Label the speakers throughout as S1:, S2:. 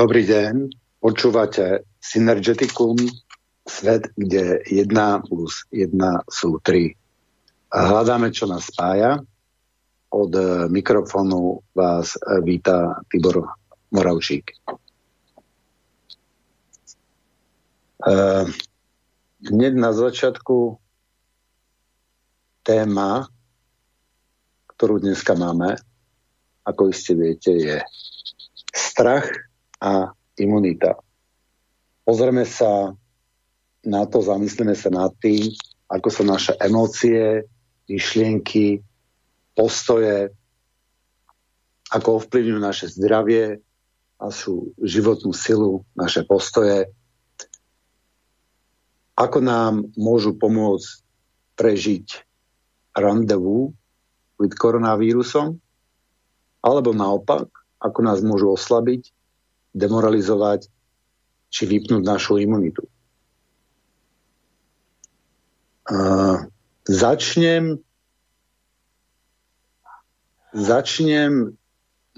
S1: Dobrý deň, počúvate Synergeticum, svet, kde 1 plus 1 sú 3. A hľadáme, čo nás spája. Od mikrofónu vás víta Tibor Moravčík. Hneď na začiatku téma, ktorú dneska máme, ako iste viete, je strach a imunita. Pozrieme sa na to, zamyslíme sa nad tým, ako sú naše emócie, myšlienky, postoje, ako ovplyvňujú naše zdravie, našu životnú silu, naše postoje, ako nám môžu pomôcť prežiť randevu s koronavírusom, alebo naopak, ako nás môžu oslabiť demoralizovať či vypnúť našu imunitu. Uh, začnem začnem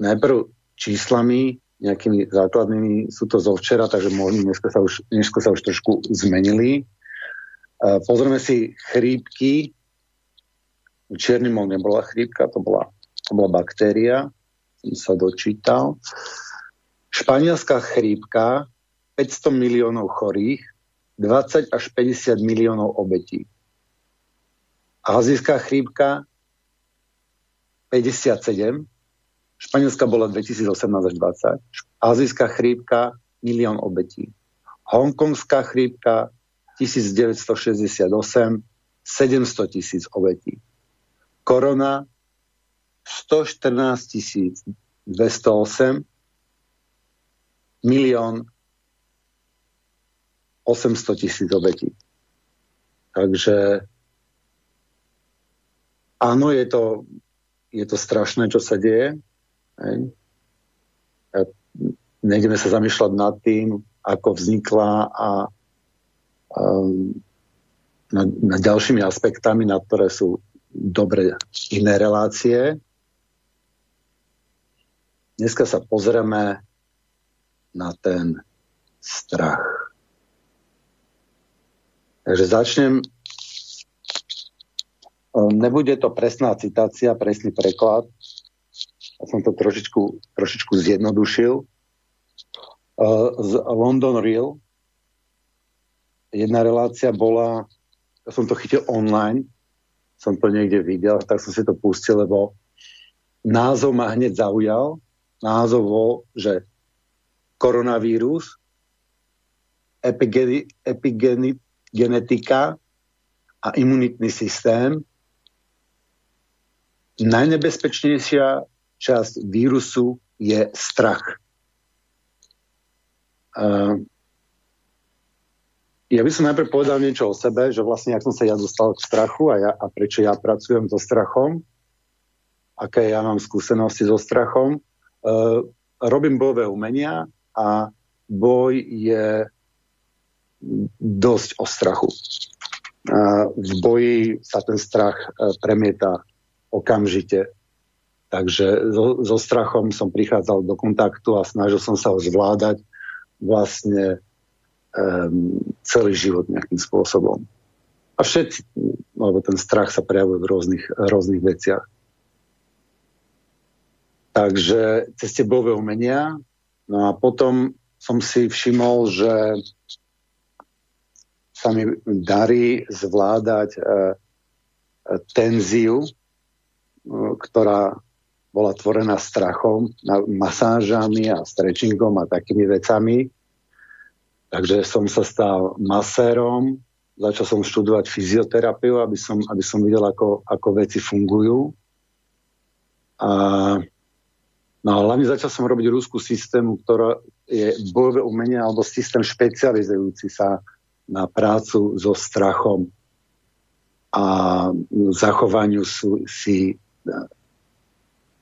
S1: najprv číslami, nejakými základnými, sú to zo včera, takže možno dneska sa už, dneska sa už trošku zmenili. Uh, pozrieme si chrípky. Čierny mol nebola chrípka, to bola, to bola baktéria, som sa dočítal. Španielská chrípka, 500 miliónov chorých, 20 až 50 miliónov obetí. Azijská chrípka 57, Španielská bola 2018 až 20, azijská chrípka milión obetí. Hongkongská chrípka 1968, 700 tisíc obetí. Korona 114 208, milión 800 tisíc obetí. Takže áno, je to, je to strašné, čo sa deje. Hej. Nejdeme sa zamýšľať nad tým, ako vznikla a, a nad, nad ďalšími aspektami, na ktoré sú dobre iné relácie. Dneska sa pozrieme na ten strach. Takže začnem. Ehm, nebude to presná citácia, presný preklad. Ja som to trošičku, trošičku zjednodušil. Ehm, z London Real jedna relácia bola, ja som to chytil online, som to niekde videl, tak som si to pustil, lebo názov ma hneď zaujal. Názov bol, že koronavírus, epigenetika a imunitný systém. Najnebezpečnejšia časť vírusu je strach. Ja by som najprv povedal niečo o sebe, že vlastne, ak som sa ja dostal k strachu a, ja, a prečo ja pracujem so strachom, aké ja mám skúsenosti so strachom. Uh, robím bojové umenia, a boj je dosť o strachu. A v boji sa ten strach e, premieta okamžite. Takže so, so strachom som prichádzal do kontaktu a snažil som sa ho zvládať vlastne um, celý život nejakým spôsobom. A všetci, lebo ten strach sa prejavuje v rôznych, rôznych veciach. Takže cez tie umenia No a potom som si všimol, že sa mi darí zvládať e, e, tenziu, e, ktorá bola tvorená strachom, masážami a stretchingom a takými vecami. Takže som sa stal masérom, začal som študovať fyzioterapiu, aby som, aby som videl, ako, ako veci fungujú. A No a hlavne začal som robiť rúskú systému, ktorá je bojové umenie alebo systém špecializujúci sa na prácu so strachom a zachovaniu sú, si e,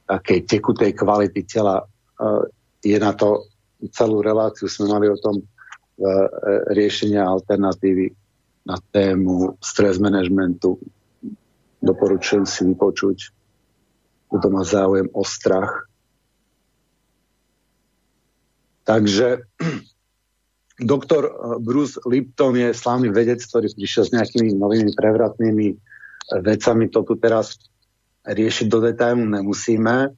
S1: takej tekutej kvality tela. E, je na to celú reláciu, sme mali o tom e, riešenia alternatívy na tému stres managementu. Doporučujem si vypočuť, kto má záujem o strach Takže doktor eh, Bruce Lipton je slávny vedec, ktorý prišiel s nejakými novými prevratnými eh, vecami. To tu teraz riešiť do detailu nemusíme.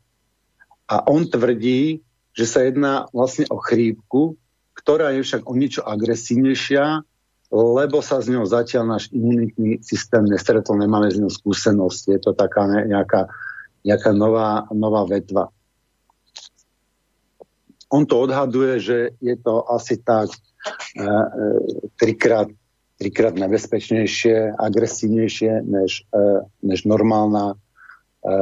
S1: A on tvrdí, že sa jedná vlastne o chrípku, ktorá je však o niečo agresívnejšia, lebo sa z ňou zatiaľ náš imunitný systém nestretol, nemáme z ňou skúsenosť. Je to taká nejaká, nejaká nová, nová vetva. On to odhaduje, že je to asi tak e, e, trikrát, trikrát nebezpečnejšie, agresívnejšie než, e, než normálna e, e,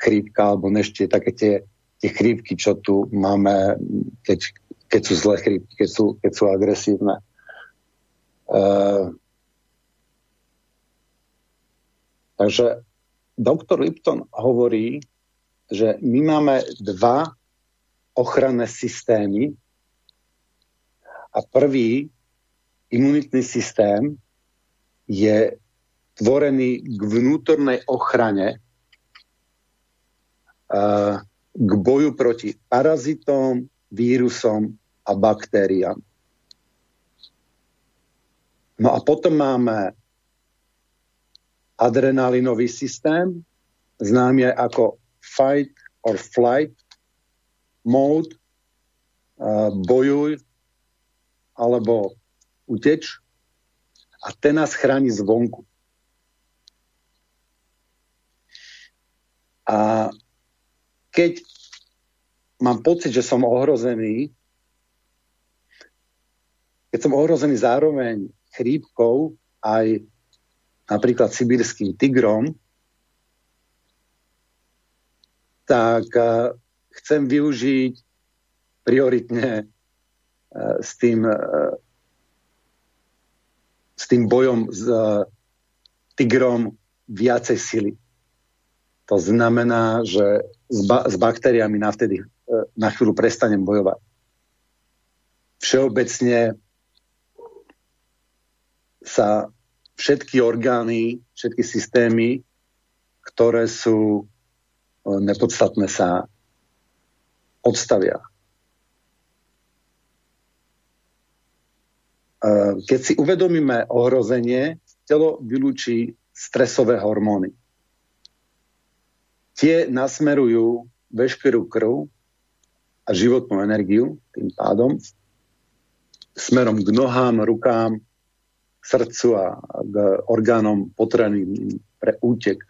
S1: chrípka, alebo než tie také tie, tie chrípky, čo tu máme, keď, keď sú zlé chrípky, keď sú, keď sú agresívne. Uh, takže doktor Lipton hovorí, že my máme dva ochranné systémy a prvý imunitný systém je tvorený k vnútornej ochrane uh, k boju proti parazitom, vírusom a baktériám. No a potom máme adrenalinový systém, známy ako fight or flight mode, bojuj alebo uteč a ten nás chráni zvonku. A keď mám pocit, že som ohrozený, keď som ohrozený zároveň chrípkou, aj napríklad sibirským tigrom, tak chcem využiť prioritne uh, s tým, uh, s tým bojom s tigrom viacej sily. To znamená, že s, ba- s baktériami navtedy na chvíľu prestanem bojovať. Všeobecne sa všetky orgány, všetky systémy, ktoré sú e, nepodstatné, sa odstavia. E, keď si uvedomíme ohrozenie, telo vylúči stresové hormóny. Tie nasmerujú veškerú krv a životnú energiu tým pádom smerom k nohám, rukám, srdcu a k orgánom potrebným pre útek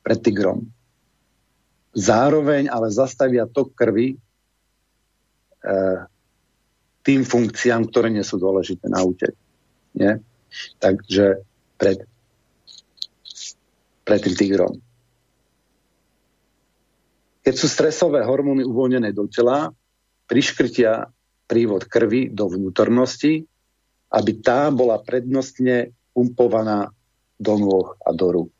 S1: pred tigrom. Zároveň ale zastavia tok krvi e, tým funkciám, ktoré nie sú dôležité na útek. Nie? Takže pred, pred tým tigrom. Keď sú stresové hormóny uvoľnené do tela, priškrtia prívod krvi do vnútornosti aby tá bola prednostne pumpovaná do nôh a do rúk.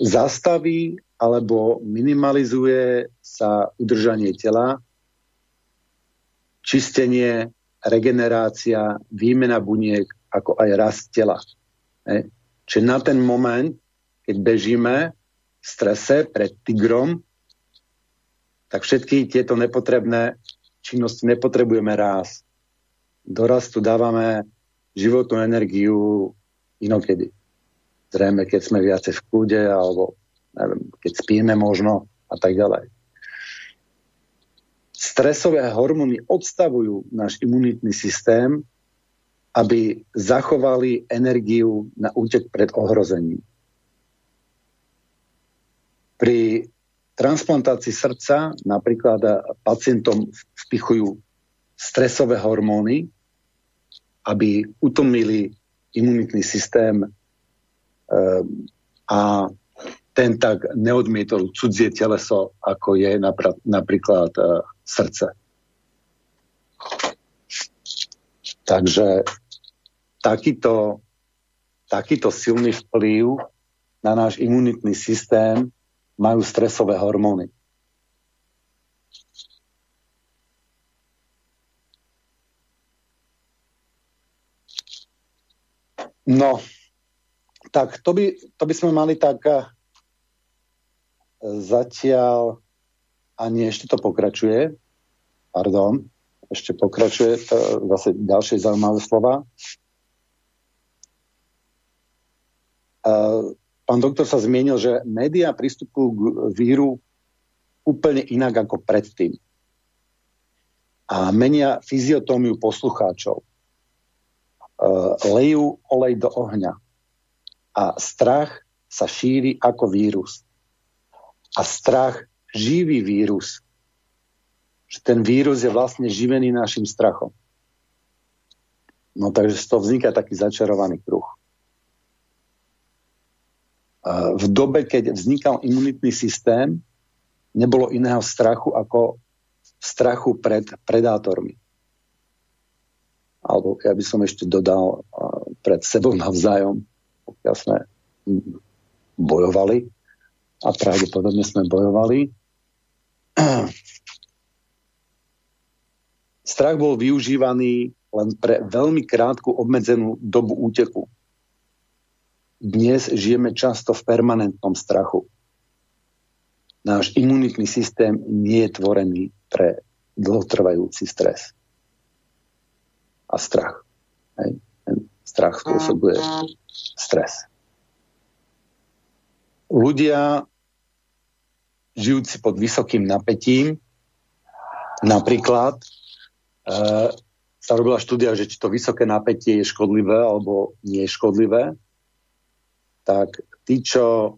S1: Zastaví alebo minimalizuje sa udržanie tela, čistenie, regenerácia, výmena buniek, ako aj rast tela. Čiže na ten moment, keď bežíme v strese pred tigrom, tak všetky tieto nepotrebné činnosti nepotrebujeme raz. Do rastu dávame životnú energiu inokedy. Zrejme, keď sme viacej v kľude, alebo neviem, keď spíme možno a tak ďalej. Stresové hormóny odstavujú náš imunitný systém, aby zachovali energiu na útek pred ohrozením. Pri transplantácii srdca napríklad pacientom vpichujú stresové hormóny, aby utomili imunitný systém a ten tak neodmietol cudzie teleso, ako je napríklad e, srdce. Takže takýto, takýto silný vplyv na náš imunitný systém majú stresové hormóny. No, tak to by, to by sme mali tak, zatiaľ ani ešte to pokračuje. Pardon, ešte pokračuje to zase ďalšie zaujímavé slova. Pán doktor sa zmienil, že médiá pristupujú k víru úplne inak ako predtým. A menia fyziotómiu poslucháčov. Lejú olej do ohňa. A strach sa šíri ako vírus. A strach živý vírus. Že ten vírus je vlastne živený našim strachom. No takže z toho vzniká taký začarovaný kruh v dobe, keď vznikal imunitný systém, nebolo iného strachu ako strachu pred predátormi. Alebo ja by som ešte dodal pred sebou navzájom, sme bojovali a pravdepodobne sme bojovali. Strach bol využívaný len pre veľmi krátku obmedzenú dobu úteku dnes žijeme často v permanentnom strachu. Náš imunitný systém nie je tvorený pre dlhotrvajúci stres a strach. Hej. Strach spôsobuje stres. Ľudia žijúci pod vysokým napätím, napríklad e, sa robila štúdia, že či to vysoké napätie je škodlivé alebo nie je škodlivé tak tí, čo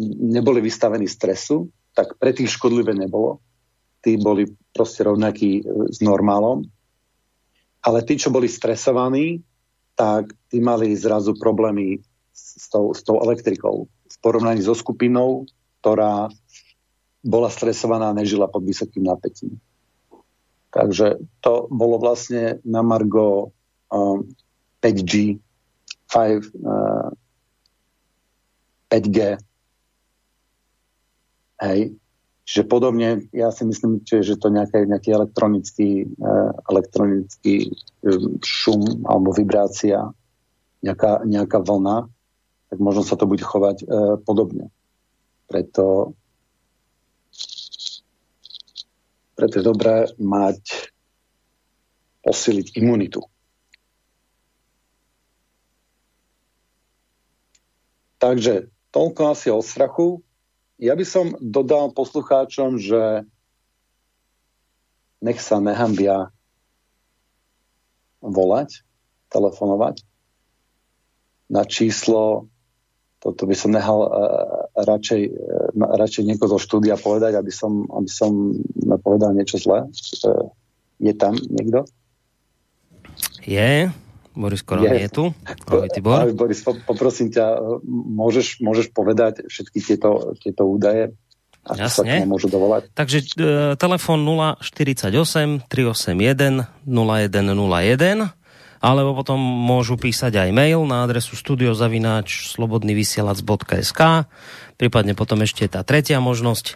S1: neboli vystavení stresu, tak pre tých škodlivé nebolo. Tí boli proste rovnakí s normálom. Ale tí, čo boli stresovaní, tak tí mali zrazu problémy s tou, s tou elektrikou. V porovnaní so skupinou, ktorá bola stresovaná a nežila pod vysokým napätím. Takže to bolo vlastne na Margo um, 5G 5, uh, 5G. Hej. Čiže podobne, ja si myslím, že to nejaký, nejaký elektronický, uh, elektronický um, šum alebo vibrácia, nejaká, nejaká vlna, tak možno sa to bude chovať uh, podobne. Preto, preto je dobré mať posiliť imunitu. Takže toľko asi o strachu. Ja by som dodal poslucháčom, že nech sa nehambia volať, telefonovať na číslo, toto by som nehal uh, radšej, uh, radšej niekoho zo štúdia povedať, aby som, aby som povedal niečo zlé. Uh, je tam niekto?
S2: Je. Boris Korón je, je tu. Ahoj, Tibor.
S1: Ahoj, Boris, poprosím ťa, môžeš, môžeš povedať všetky tieto, tieto údaje? A Jasne. Sa môžu dovolať.
S2: Takže e, telefon 048 381 0101 alebo potom môžu písať aj mail na adresu studiozavináč slobodnyvysielac.sk prípadne potom ešte tá tretia možnosť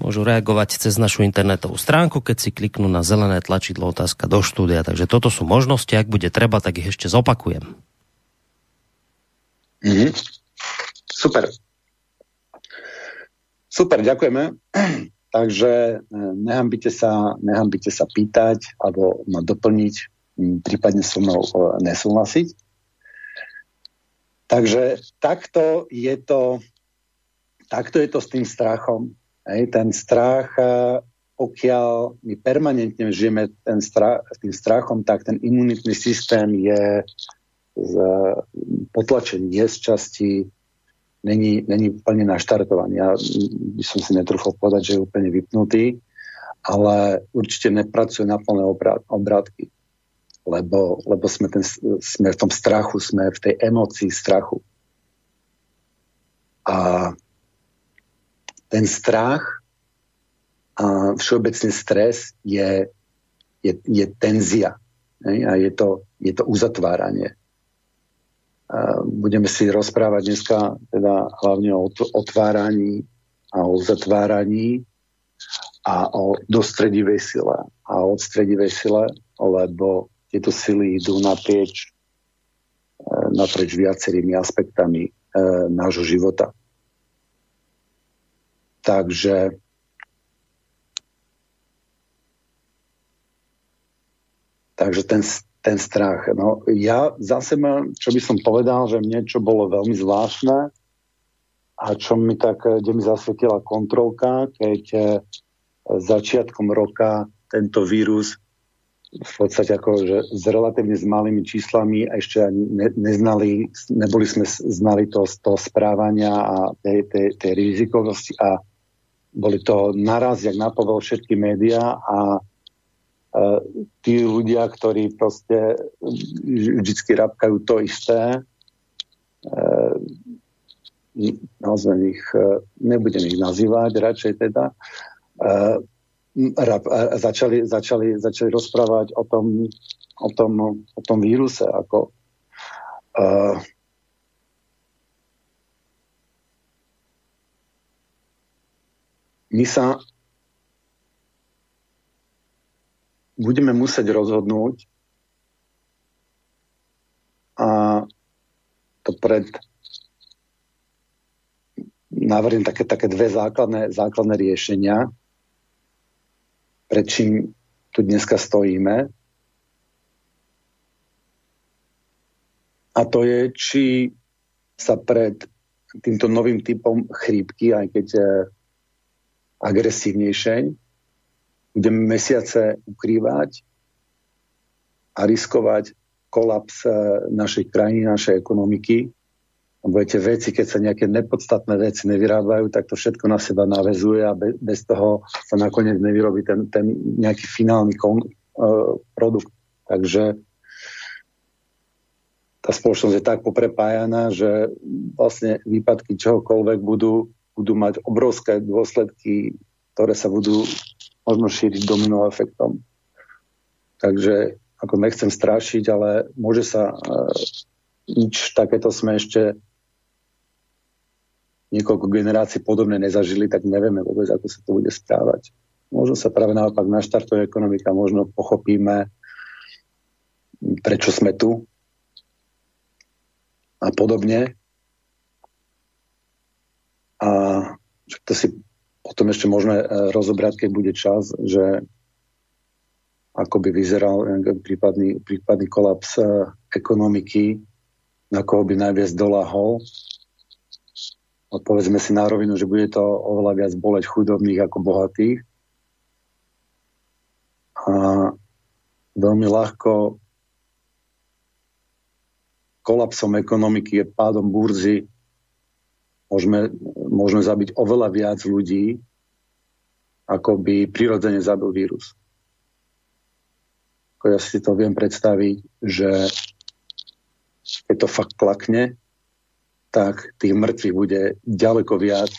S2: môžu reagovať cez našu internetovú stránku, keď si kliknú na zelené tlačidlo otázka do štúdia. Takže toto sú možnosti, ak bude treba, tak ich ešte zopakujem.
S1: Mm-hmm. Super. Super, ďakujeme. Takže e, nehambite sa, nehambite sa pýtať alebo ma doplniť, prípadne so mnou e, nesúhlasiť. Takže takto je to, takto je to s tým strachom. Hej, ten strach, pokiaľ my permanentne žijeme ten strach, tým strachom, tak ten imunitný systém je z, potlačený, je z časti, není, není úplne naštartovaný. Ja by som si netrúfal povedať, že je úplne vypnutý, ale určite nepracuje na plné obrátky. Lebo, lebo sme, ten, sme v tom strachu, sme v tej emocii strachu. A ten strach a všeobecný stres je, je, je tenzia ne? a je to, je to uzatváranie. A budeme si rozprávať dneska teda hlavne o otváraní a o zatváraní a o dostredivej sile a o odstredivej sile, lebo tieto sily idú naprieč, e, naprieč viacerými aspektami e, nášho života. Takže takže ten, ten strach. No, ja za seba, čo by som povedal, že mne čo bolo veľmi zvláštne a čo mi tak, kde mi zasvetila kontrolka, keď eh, začiatkom roka tento vírus v podstate ako, že s relatívne s malými číslami a ešte ani ne, neznali, neboli sme znali to, to správania a tej, tej, tej rizikovosti a boli to naraz, jak napovel všetky médiá a e, tí ľudia, ktorí proste vždycky rabkajú to isté, e, nazvem ich, e, nebudem ich nazývať, radšej teda, e, začali, začali, začali rozprávať o tom, o tom, o tom víruse, ako my sa budeme musieť rozhodnúť a to pred navrhnem také, také dve základné, základné riešenia pred čím tu dneska stojíme. A to je, či sa pred týmto novým typom chrípky, aj keď je agresívnejšej, budeme mesiace ukrývať a riskovať kolaps eh, našej krajiny, našej ekonomiky, lebo tie veci, keď sa nejaké nepodstatné veci nevyrábajú, tak to všetko na seba navezuje a bez, toho sa nakoniec nevyrobí ten, ten nejaký finálny kon, uh, produkt. Takže tá spoločnosť je tak poprepájaná, že vlastne výpadky čohokoľvek budú, budú mať obrovské dôsledky, ktoré sa budú možno šíriť domino efektom. Takže ako nechcem strašiť, ale môže sa uh, nič takéto sme ešte niekoľko generácií podobne nezažili, tak nevieme vôbec, ako sa to bude správať. Možno sa práve naopak naštartuje ekonomika, možno pochopíme, prečo sme tu a podobne. A to si potom ešte môžeme e, rozobrať, keď bude čas, že ako by vyzeral prípadný, prípadný kolaps e, ekonomiky, na koho by najviac doláhol povedzme si na rovinu, že bude to oveľa viac boleť chudobných ako bohatých. A veľmi ľahko kolapsom ekonomiky je pádom burzy môžeme, môžeme zabiť oveľa viac ľudí, ako by prirodzene zabil vírus. Ako ja si to viem predstaviť, že keď to fakt klakne, tak tých mŕtvych bude ďaleko viac,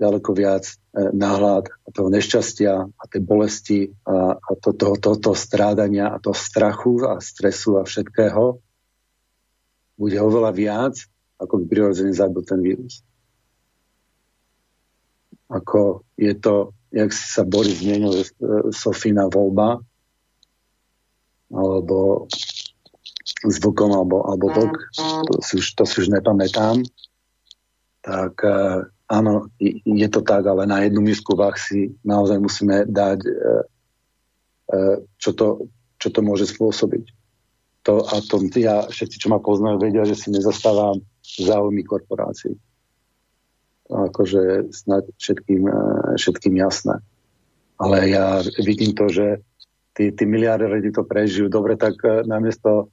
S1: ďaleko viac e, náhľad a toho nešťastia a tej bolesti a, a to, to, to, to strádania a to strachu a stresu a všetkého bude oveľa viac, ako by prirodzene zabil ten vírus. Ako je to, jak si sa Boris zmienil, e, Sofína voľba, alebo s vlkom alebo, alebo vlk, to si, už, to si už nepamätám, tak uh, áno, je to tak, ale na jednu misku vach si naozaj musíme dať, uh, uh, čo, to, čo to môže spôsobiť. To, a to ja, všetci, čo ma poznajú, vedia, že si nezastávam záujmy korporácií. To akože snad všetkým, všetkým jasné. Ale ja vidím to, že tí, tí miliardy ľudí to prežijú. Dobre, tak namiesto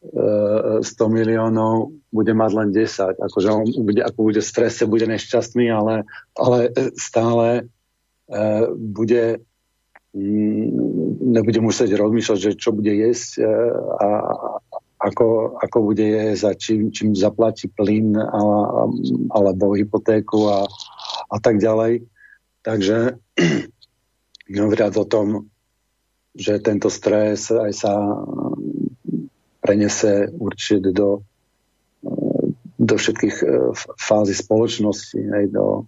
S1: 100 miliónov bude mať len 10. Akože on bude, ako bude v strese, bude nešťastný, ale, ale stále bude nebude musieť rozmýšľať, že čo bude jesť a ako, ako bude jesť a čím, čím zaplatí plyn a, alebo hypotéku a, a tak ďalej. Takže hovoriac o tom, že tento stres aj sa prenese určite do, do všetkých e, fází spoločnosti, aj do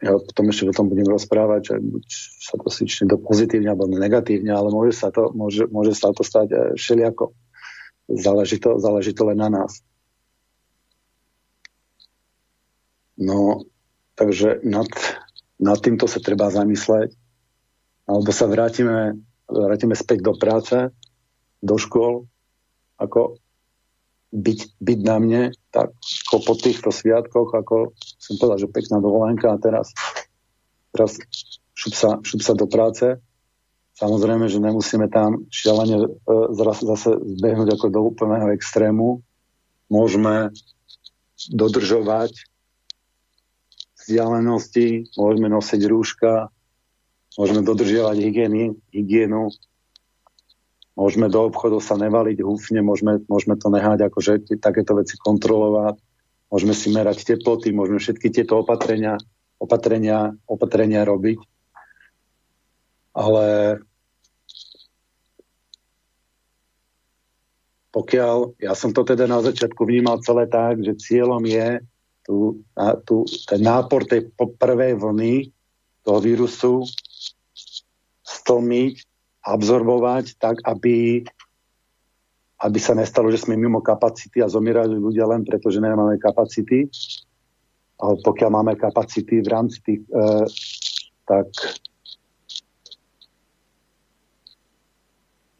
S1: ja potom o tom budem rozprávať, že buď sa to svične do pozitívne alebo negatívne, ale môže sa to, môže, môže sa to stať e, všelijako. Záleží to, záleží to len na nás. No, takže nad, nad týmto sa treba zamysleť. Alebo sa vrátime, vrátime späť do práce, do škôl, ako byť, byť na mne, tak ako po týchto sviatkoch, ako som povedal, že pekná dovolenka a teraz, teraz šup, sa, šup sa do práce. Samozrejme, že nemusíme tam šialene e, zase, zbehnúť ako do úplného extrému. Môžeme dodržovať vzdialenosti, môžeme nosiť rúška, môžeme dodržiavať hygieny, hygienu, Môžeme do obchodu sa nevaliť húfne, môžeme, môžeme to nehať akože takéto veci kontrolovať, môžeme si merať teploty, môžeme všetky tieto opatrenia, opatrenia, opatrenia robiť. Ale pokiaľ, ja som to teda na začiatku vnímal celé tak, že cieľom je tu, tu, ten nápor tej prvej vlny toho vírusu stlmiť absorbovať tak, aby, aby sa nestalo, že sme mimo kapacity a zomierajú ľudia len preto, že nemáme kapacity. Ale pokiaľ máme kapacity v rámci tých, e, tak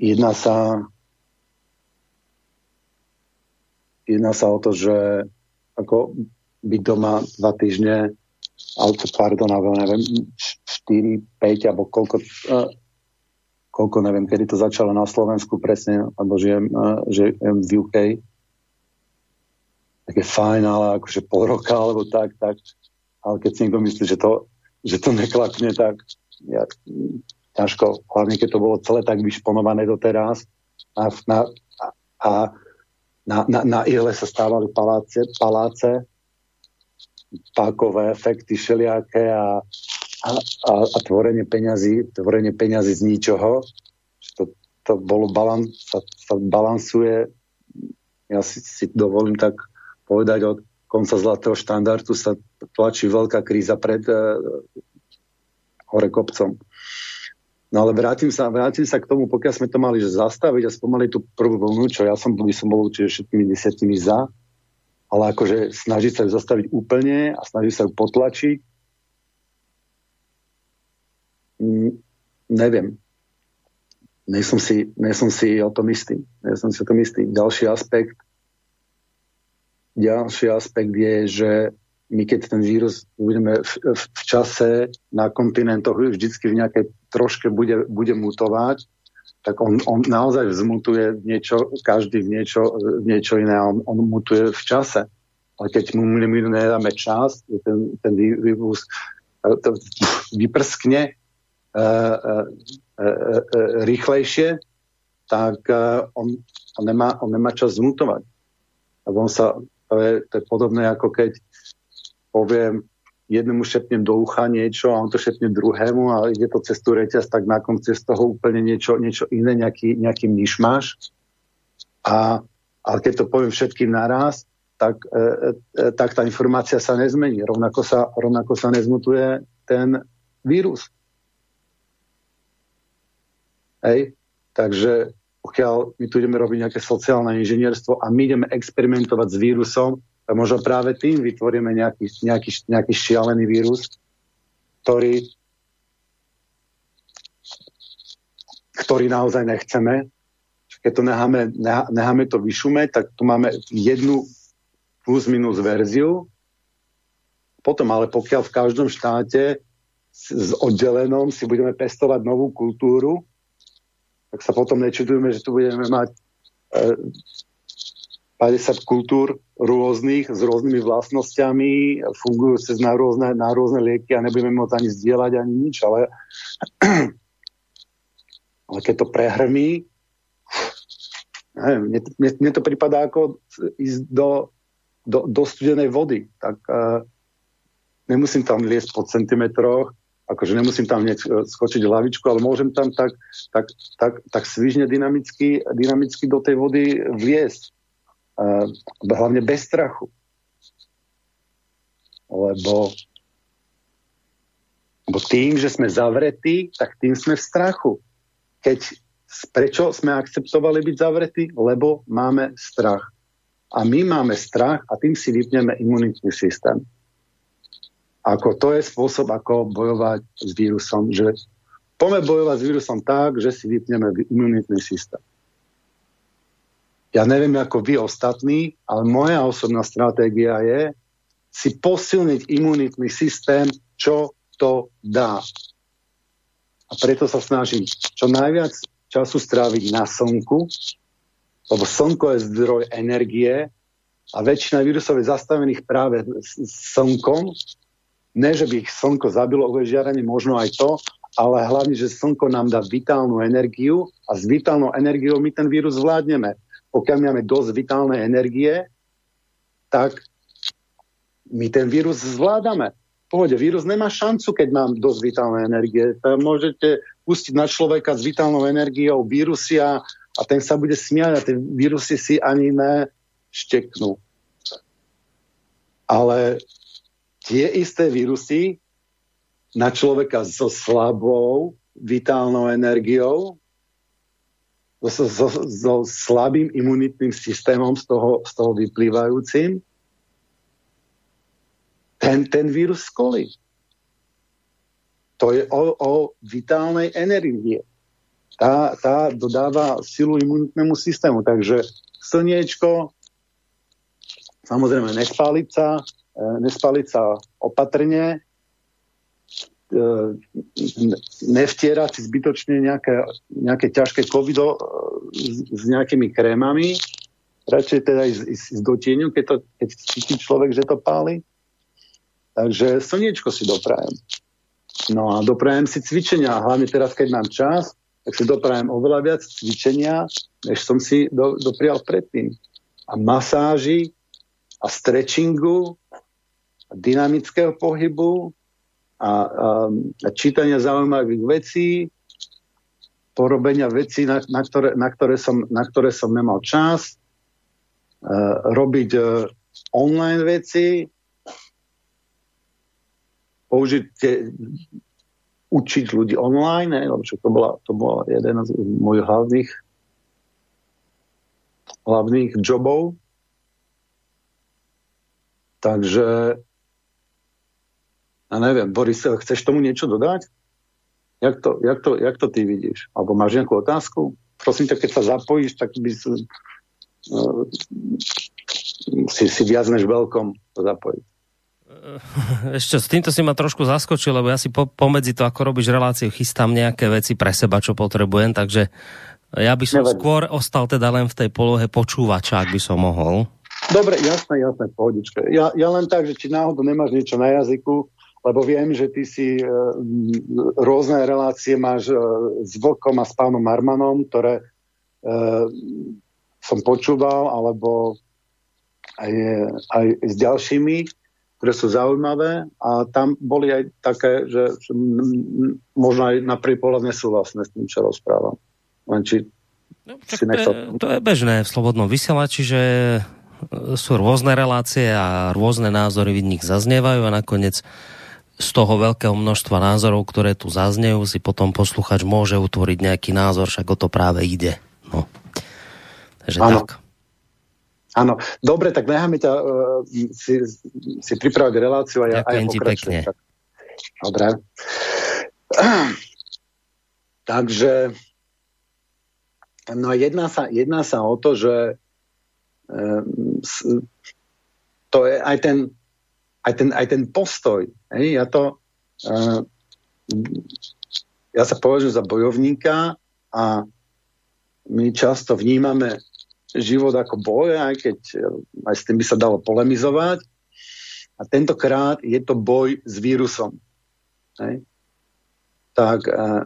S1: jedná sa jedná sa o to, že ako byť doma dva týždne, ale pardon, neviem, 4, 5 alebo koľko, e, koľko, neviem, kedy to začalo na Slovensku presne, alebo žijem, žijem v UK, tak je fajn, ale akože pol roka alebo tak, tak, ale keď si niekto myslí, že to, že to neklakne, tak ja, ťažko, hlavne keď to bolo celé tak vyšponované doteraz a na, a na, na, na ile sa stávali paláce, paláce pákové efekty všelijaké a a, a, a tvorenie peňazí, tvorenie peňazí z ničoho, to, to bolo balans, sa, sa balansuje, ja si, si dovolím tak povedať, od konca zlatého štandardu sa tlačí veľká kríza pred uh, hore kopcom. No ale vrátim sa, vrátim sa k tomu, pokiaľ sme to mali že zastaviť a spomali tú prvú vlnu, čo ja som, by som bol určite všetkými desiatimi za, ale akože snažiť sa ju zastaviť úplne a snažiť sa ju potlačiť neviem. Nie som, si, nie si o tom istý. Nie si o tom istý. Ďalší aspekt ďalší aspekt je, že my keď ten vírus budeme v, v, v čase na kontinentoch vždycky v nejakej troške bude, bude mutovať, tak on, on naozaj vzmutuje niečo, každý v niečo, v niečo iné. On, on mutuje v čase. Ale keď mu my nedáme čas, ten, ten vírus vyprskne rýchlejšie, tak on, on, nemá, on nemá čas zmutovať. A on sa, to je, to je podobné ako keď poviem, jednému šepnem do ucha niečo a on to šepne druhému a ide to cez tú reťaz, tak na konci z toho úplne niečo, niečo iné, nejaký, nejaký myšmaš. A, ale keď to poviem všetkým naraz, tak, e, e, tak tá informácia sa nezmení. Rovnako sa, rovnako sa nezmutuje ten vírus. Hej? Takže pokiaľ my tu ideme robiť nejaké sociálne inžinierstvo a my ideme experimentovať s vírusom, tak možno práve tým vytvoríme nejaký, nejaký, nejaký šialený vírus, ktorý, ktorý naozaj nechceme. Keď to necháme, necháme to vyšumeť, tak tu máme jednu plus minus verziu. Potom ale pokiaľ v každom štáte s oddelenom si budeme pestovať novú kultúru, tak sa potom nečudujeme, že tu budeme mať e, 50 kultúr rôznych, s rôznymi vlastnosťami, fungujúce na rôzne, na rôzne lieky a nebudeme môcť ani zdieľať, ani nič, ale, ale keď to prehrmí, neviem, mne, mne, mne to prípada ako ísť do, do, do studenej vody, tak uh, nemusím tam liesť po centimetroch, akože nemusím tam hneď e, skočiť hlavičku, ale môžem tam tak, tak, tak, tak svižne dynamicky, dynamicky do tej vody vliesť. Uh, hlavne bez strachu. Lebo, lebo tým, že sme zavretí, tak tým sme v strachu. Keď, prečo sme akceptovali byť zavretí? Lebo máme strach. A my máme strach a tým si vypneme imunitný systém. Ako to je spôsob, ako bojovať s vírusom, že poďme bojovať s vírusom tak, že si vypneme imunitný systém. Ja neviem ako vy ostatní, ale moja osobná stratégia je si posilniť imunitný systém, čo to dá. A preto sa snažím čo najviac času stráviť na slnku, lebo slnko je zdroj energie a väčšina vírusov je zastavených práve slnkom, ne, že by ich slnko zabilo žiarenie, možno aj to, ale hlavne, že slnko nám dá vitálnu energiu a s vitálnou energiou my ten vírus zvládneme. Pokiaľ máme dosť vitálnej energie, tak my ten vírus zvládame. Pohode, vírus nemá šancu, keď mám dosť vitálnej energie. Môžete pustiť na človeka s vitálnou energiou vírusia a ten sa bude smiať a tie vírusy si ani nešteknú. Ale tie isté vírusy na človeka so slabou vitálnou energiou, so, so, so slabým imunitným systémom z toho, z toho vyplývajúcim, ten, ten vírus skolí. To je o, o vitálnej energie. Tá, tá dodáva silu imunitnému systému. Takže slniečko, samozrejme nespáliť sa, nespaliť sa opatrne, e, nevtierať si zbytočne nejaké, nejaké ťažké covido e, s nejakými krémami, radšej teda ísť, ísť do tieňu, keď, to, keď cíti človek, že to páli. Takže slniečko si doprajem. No a doprajem si cvičenia, hlavne teraz, keď mám čas, tak si doprajem oveľa viac cvičenia, než som si do, doprial predtým. A masáži, a stretchingu dynamického pohybu a, a, a čítania zaujímavých vecí, porobenia vecí, na, na, ktoré, na, ktoré, som, na ktoré som nemal čas, uh, robiť uh, online veci, použiť tie, učiť ľudí online, ne, lebo to bola, to bola jeden z mojich hlavných hlavných jobov. Takže ja neviem, Boris, chceš tomu niečo dodať? Jak to, jak to, jak to ty vidíš? Alebo máš nejakú otázku? Prosím ťa, keď sa zapojíš, tak by si, uh, si, si viac než veľkom to zapojiť.
S2: Ešte s týmto si ma trošku zaskočil, lebo ja si po, pomedzi to, ako robíš reláciu, chystám nejaké veci pre seba, čo potrebujem, takže ja by som Nevadí. skôr ostal teda len v tej polohe počúvača, ak by som mohol.
S1: Dobre, jasné, jasné, pohodičke. Ja, ja len tak, že či náhodou nemáš niečo na jazyku, lebo viem, že ty si e, rôzne relácie máš e, s Vlkom a s pánom Marmanom, ktoré e, som počúval, alebo aj, aj s ďalšími, ktoré sú zaujímavé a tam boli aj také, že, že možno aj na prvý pohľad nesúhlasné s tým, čo rozprávam. Len či
S2: no, si nechcel... to, je, to je bežné v slobodnom vysielači, že sú rôzne relácie a rôzne názory v nich zaznievajú a nakoniec z toho veľkého množstva názorov, ktoré tu zaznejú, si potom posluchač môže utvoriť nejaký názor, však o to práve ide. No. Takže ano. tak.
S1: Áno, dobre, tak necháme ťa uh, si, si pripraviť reláciu a ja,
S2: Ďakujem a ja ti pekne. Tak.
S1: Dobre. Takže no jedná sa, jedná sa o to, že um, to je aj ten aj ten, aj ten postoj. Hej, ja to uh, ja sa považujem za bojovníka a my často vnímame život ako boj, aj keď aj s tým by sa dalo polemizovať. A tentokrát je to boj s vírusom. Hej. Tak uh,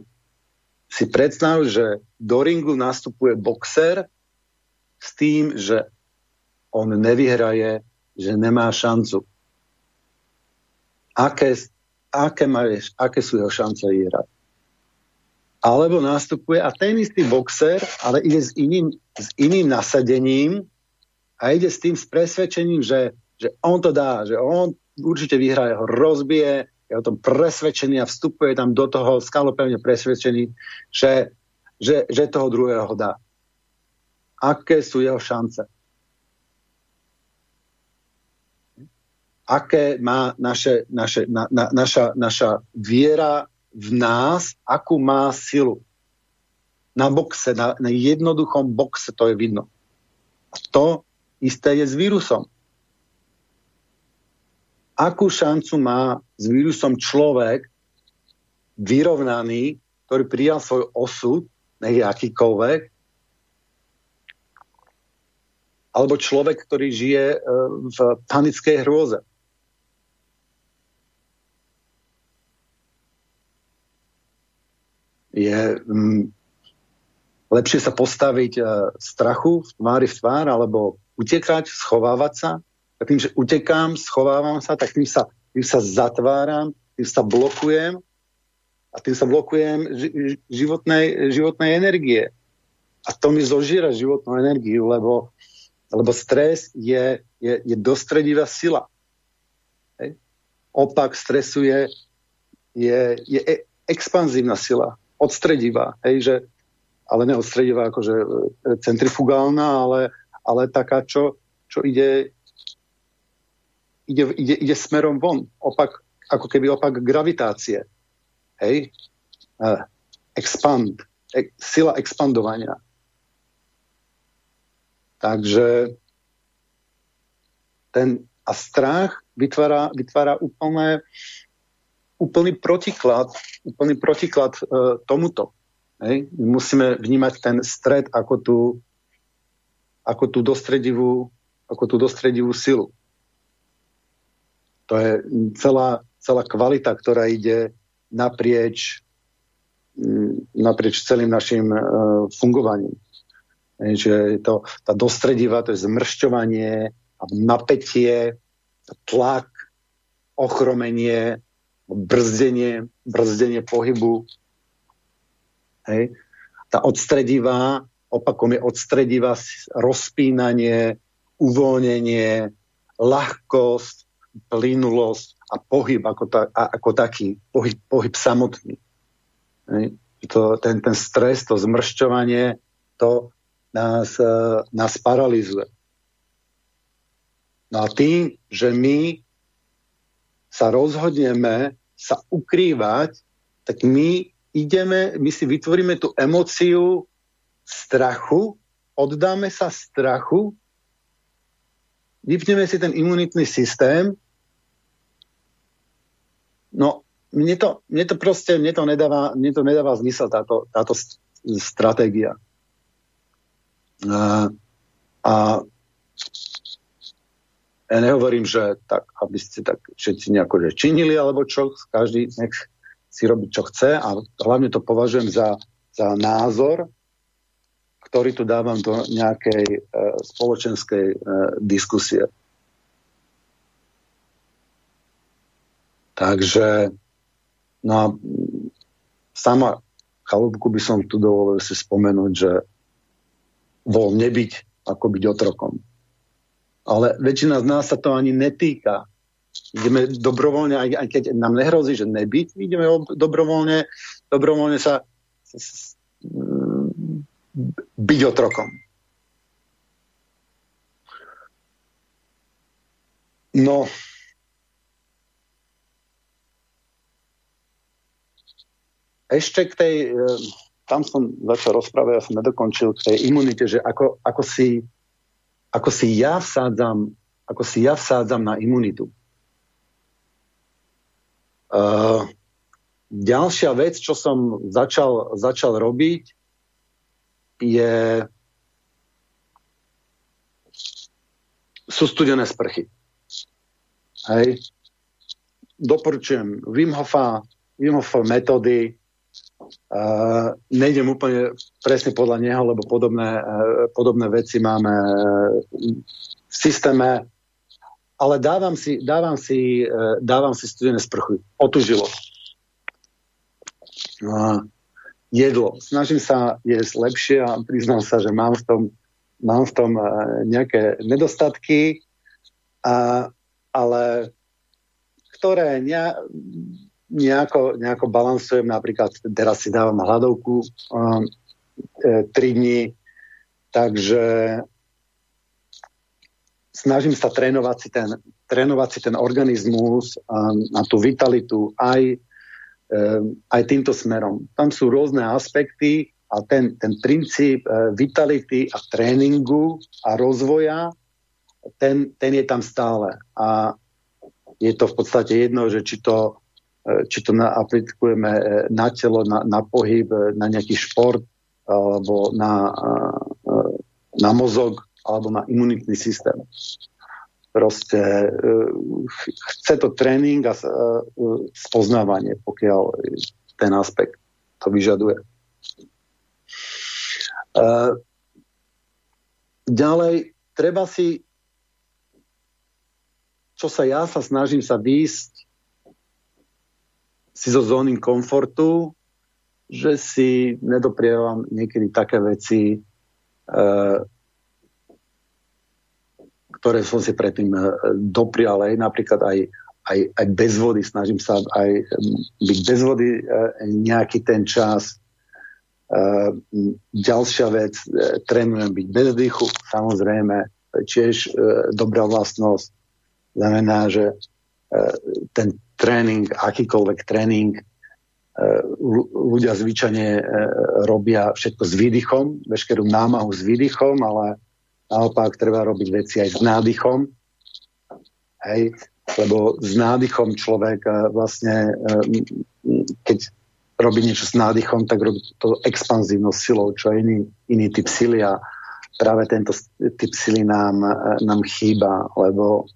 S1: si predstav, že do ringu nastupuje boxer s tým, že on nevyhraje, že nemá šancu aké, aké, máš, aké sú jeho šance vyhrať. Alebo nastupuje a ten istý boxer, ale ide s iným, s iným nasadením a ide s tým s presvedčením, že, že on to dá, že on určite vyhrá, ho rozbije, je o tom presvedčený a vstupuje tam do toho skalopevne presvedčený, že, že, že toho druhého dá. Aké sú jeho šance? Aké má naše, naše, na, na, naša, naša viera v nás, akú má silu. Na boxe, na, na jednoduchom boxe to je vidno. A to isté je s vírusom. Akú šancu má s vírusom človek vyrovnaný, ktorý prijal svoj osud, nech akýkoľvek, alebo človek, ktorý žije e, v panickej hrôze. Je mm, lepšie sa postaviť uh, strachu v tvári v tvár, alebo utekať, schovávať sa. A tým, že utekám, schovávam sa, tak tým sa, tým sa zatváram, tým sa blokujem a tým sa blokujem ži- životnej, životnej energie. A to mi zožíra životnú energiu, lebo, lebo stres je, je, je dostredivá sila. Hej. Opak stresu je, je, je e- expanzívna sila odstredivá, hej, že, ale neodstredivá akože e, centrifugálna, ale, ale taká, čo, čo ide, ide, ide, ide smerom von. Opak, ako keby opak gravitácie. Hej? Uh, expand. E, sila expandovania. Takže ten a strach vytvára, vytvára úplné, úplný protiklad úplný protiklad e, tomuto. Hej? My musíme vnímať ten stred ako tú, ako tú dostredivú, ako tú dostredivú silu. To je celá, celá kvalita, ktorá ide naprieč, naprieč celým našim e, fungovaním. Hej, že to, tá dostredivá, to je zmršťovanie, napätie, tlak, ochromenie, brzdenie, brzdenie pohybu. Hej. Tá odstredivá, opakom je odstredivá rozpínanie, uvoľnenie, ľahkosť, plynulosť a pohyb ako, ta, ako taký, pohyb, pohyb samotný. Hej. To, ten, ten stres, to zmršťovanie, to nás, e, nás paralizuje. No a tým, že my sa rozhodneme sa ukrývať, tak my ideme, my si vytvoríme tú emóciu strachu, oddáme sa strachu, vypneme si ten imunitný systém, no mne to, mne to proste, mne to nedáva, mne to nedáva zmysel táto, táto stratégia. A, a ja nehovorím, že tak, aby ste tak všetci nejako že činili, alebo čo, každý nech si robí, čo chce a hlavne to považujem za, za názor, ktorý tu dávam do nejakej e, spoločenskej e, diskusie. Takže no a sama chalúbku by som tu dovolil si spomenúť, že vol nebyť ako byť otrokom ale väčšina z nás sa to ani netýka. Ideme dobrovoľne, aj, aj keď nám nehrozí, že nebyť, ideme dobrovoľne, dobrovoľne sa byť otrokom. No, ešte k tej, e, tam som začal rozprávať, ja som nedokončil, k tej imunite, že ako, ako si ako si ja vsádzam, ako si ja vsádzam na imunitu. Uh, ďalšia vec, čo som začal, začal robiť, je sú studené sprchy. Hej. Doporučujem Wim Hofa, Wim Hofa metódy, Uh, nejdem úplne presne podľa neho, lebo podobné, uh, podobné veci máme uh, v systéme, ale dávam si, dávam si, uh, dávam si studené sprchy. Otužilo. Uh, jedlo. Snažím sa jesť lepšie a priznám sa, že mám v tom, mám v tom uh, nejaké nedostatky, uh, ale ktoré ne, nejako, nejako balansujem, napríklad teraz si dávam hladovku um, e, 3 dní, takže snažím sa trénovať si ten, trénovať si ten organizmus na tú vitalitu aj, aj týmto smerom. Tam sú rôzne aspekty a ten, ten princíp vitality a tréningu a rozvoja, ten, ten je tam stále. A je to v podstate jedno, že či to, či to aplikujeme na telo, na, na pohyb, na nejaký šport, alebo na, na mozog, alebo na imunitný systém. Proste e, chce to tréning a e, spoznávanie, pokiaľ ten aspekt to vyžaduje. E, ďalej, treba si, čo sa ja sa snažím sa výjsť si zo zóny komfortu, že si nedoprievam niekedy také veci, ktoré som si predtým eh, doprial aj napríklad aj, aj, aj bez vody, snažím sa aj mm, byť bez vody eh, nejaký ten čas. Eh, ďalšia vec, trénujem byť bez dýchu, samozrejme, tiež dobrá vlastnosť. Znamená, že ten tréning, akýkoľvek tréning, ľudia zvyčajne robia všetko s výdychom, veškerú námahu s výdychom, ale Naopak treba robiť veci aj s nádychom. Hej, lebo s nádychom človek eh, vlastne, keď robí niečo s nádychom, tak robí to expanzívnou silou, čo je iný, iný typ sily a práve tento typ sily nám, nám chýba, lebo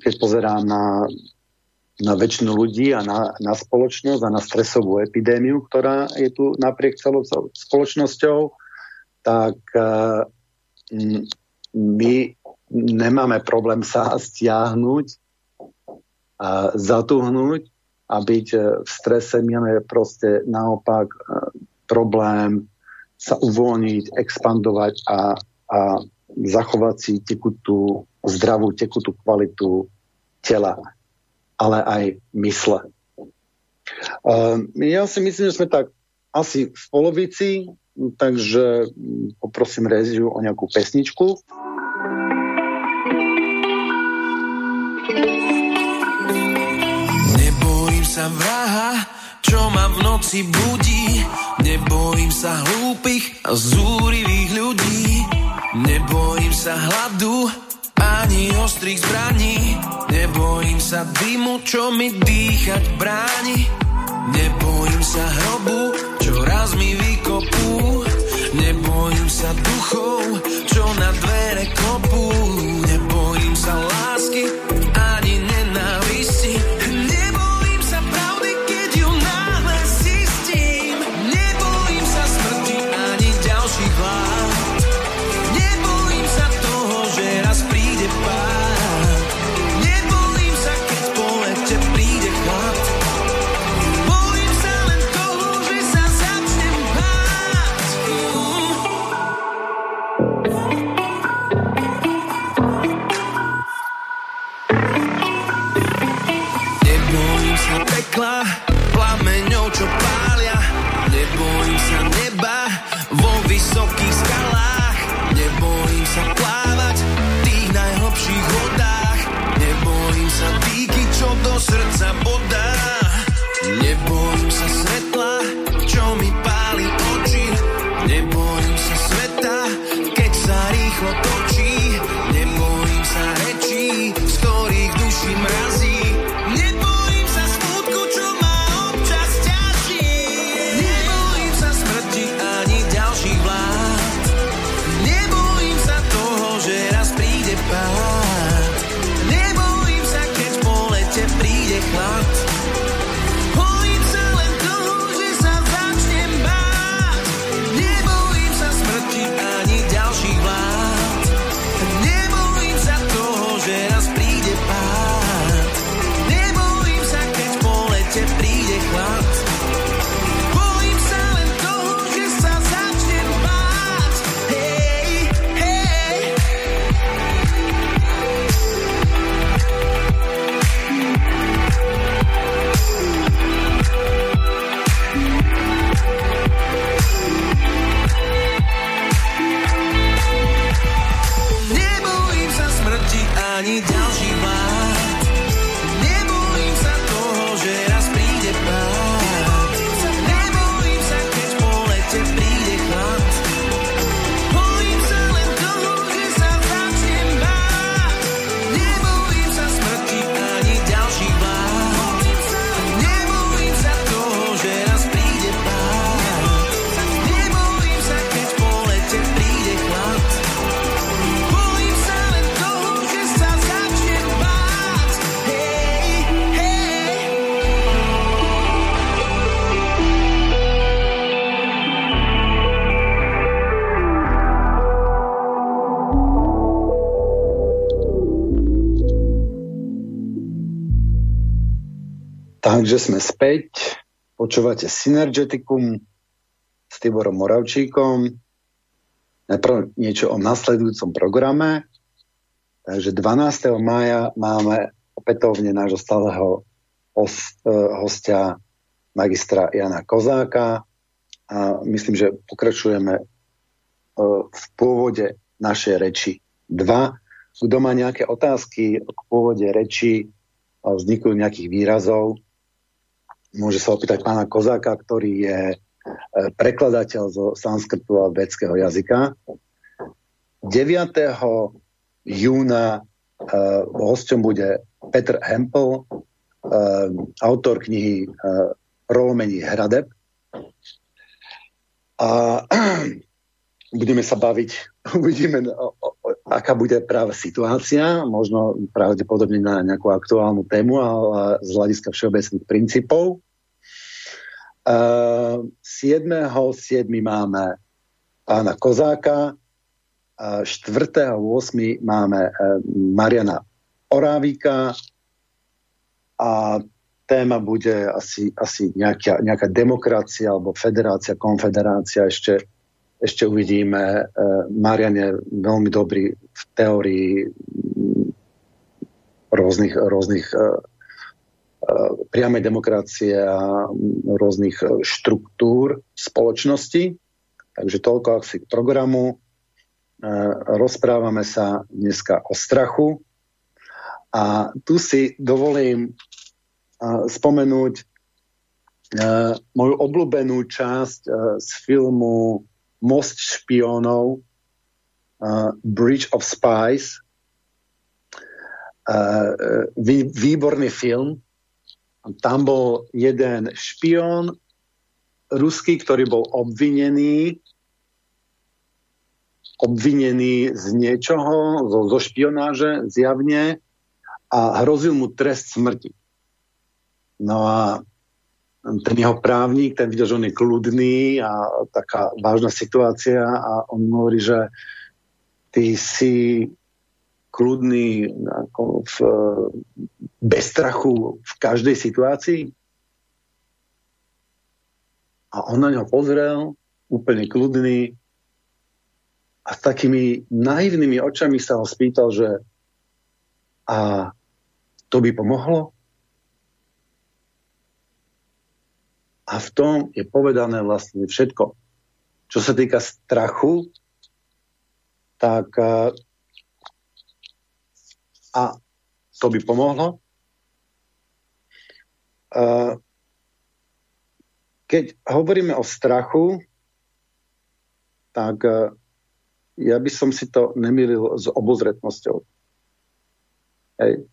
S1: keď pozerám na, na väčšinu ľudí a na, na spoločnosť a na stresovú epidémiu, ktorá je tu napriek celou spoločnosťou, tak my nemáme problém sa stiahnuť a zatuhnúť a byť e, v strese. My proste naopak e, problém sa uvoľniť, expandovať a, a zachovať si tekutú, zdravú tekutú kvalitu tela, ale aj mysle. Uh, ja si myslím, že sme tak asi v polovici takže poprosím Reziu o nejakú pesničku.
S3: Nebojím sa vraha, čo ma v noci budí. Nebojím sa hlúpych a zúrivých ľudí. Nebojím sa hladu, ani ostrých zbraní. Nebojím sa dymu, čo mi dýchať bráni. Nebojím sa hrobu, čo raz mi vykopú. Nebojím sa duchov, čo na dvere kopú. Nebojím sa lásky,
S1: sme späť, počúvate Synergeticum s Tiborom Moravčíkom. Najprv niečo o nasledujúcom programe. Takže 12. mája máme opätovne nášho stáleho eh, hostia magistra Jana Kozáka a myslím, že pokračujeme eh, v pôvode našej reči. Dva, kto má nejaké otázky k pôvode reči vzniku nejakých výrazov, môže sa opýtať pána Kozáka, ktorý je e, prekladateľ zo sanskrtu a vedského jazyka. 9. júna uh, hosťom bude Petr Hempel, uh, autor knihy uh, Prolomení hradeb. A budeme sa baviť, uvidíme, o, aká bude práve situácia, možno pravdepodobne na nejakú aktuálnu tému, ale z hľadiska všeobecných princípov. Uh, 7. 7. máme pána Kozáka, uh, 4. 8. máme uh, Mariana Orávíka a téma bude asi, asi nejaká, nejaká demokracia alebo federácia, konfederácia. Ešte, ešte uvidíme. Uh, Marian je veľmi dobrý v teórii rôznych, rôznych uh, priamej demokracie a rôznych e, štruktúr spoločnosti. Takže toľko asi k programu. E, rozprávame sa dneska o strachu. A tu si dovolím e, spomenúť moju obľúbenú časť z filmu Most špiónov Bridge of Spies. Výborný film, tam bol jeden špión ruský, ktorý bol obvinený obvinený z niečoho, zo, zo špionáže zjavne a hrozil mu trest smrti. No a ten jeho právnik, ten videl, že on je kľudný a taká vážna situácia a on hovorí, že ty si kľudný, ako v, bez strachu v každej situácii? A on na ňo pozrel, úplne kľudný a s takými naivnými očami sa ho spýtal, že a to by pomohlo? A v tom je povedané vlastne všetko. Čo sa týka strachu, tak a to by pomohlo. Keď hovoríme o strachu, tak e, ja by som si to nemýlil s obozretnosťou. Hej.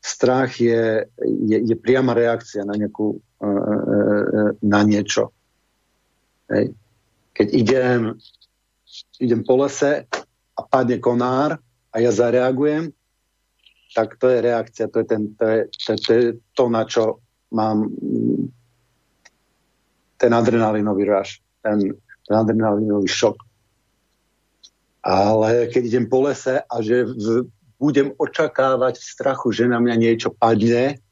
S1: Strach je, je, je priama reakcia na, nejakú, e, e, na niečo. Hej. Keď idem, idem po lese a padne konár, a ja zareagujem, tak to je reakcia, to je, ten, to, je, to, to, je to, na čo mám ten adrenalinový rush, ten, ten adrenalinový šok. Ale keď idem po lese a že v, budem očakávať v strachu, že na mňa niečo padne,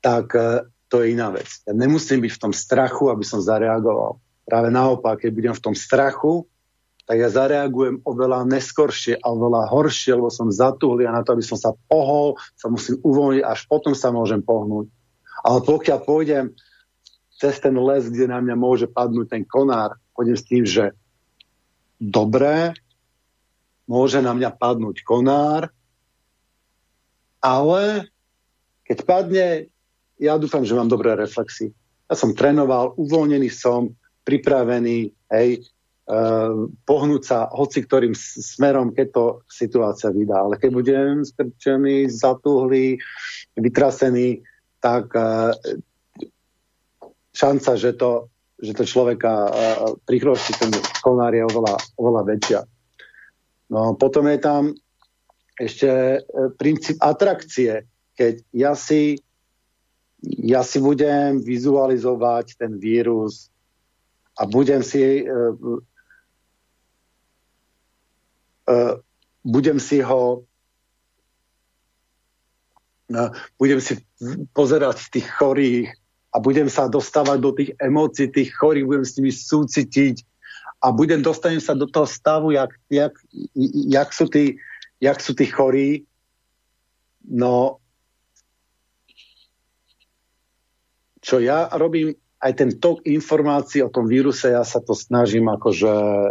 S1: tak uh, to je iná vec. Ja nemusím byť v tom strachu, aby som zareagoval. Práve naopak, keď budem v tom strachu, tak ja zareagujem oveľa neskoršie a oveľa horšie, lebo som zatúhli a na to, aby som sa pohol, sa musím uvoľniť, až potom sa môžem pohnúť. Ale pokiaľ pôjdem cez ten les, kde na mňa môže padnúť ten konár, pôjdem s tým, že dobré, môže na mňa padnúť konár, ale keď padne, ja dúfam, že mám dobré reflexy. Ja som trénoval, uvoľnený som, pripravený, hej, Eh, pohnúť sa hoci ktorým smerom, keď to situácia vydá. Ale keď budem strčený, zatuhlý, vytrasený, tak uh, šanca, že to, že to človeka uh, prichrostí ten konár je oveľa, oveľa väčšia. No potom je tam ešte princíp atrakcie. Keď ja si, ja si budem vizualizovať ten vírus a budem si uh, budem si ho budem si pozerať tých chorých a budem sa dostávať do tých emócií tých chorých, budem s nimi súcitiť a budem, dostanem sa do toho stavu, jak, jak, jak, sú, tí, jak sú tí chorí. No, čo ja robím, aj ten tok informácií o tom víruse, ja sa to snažím akože e,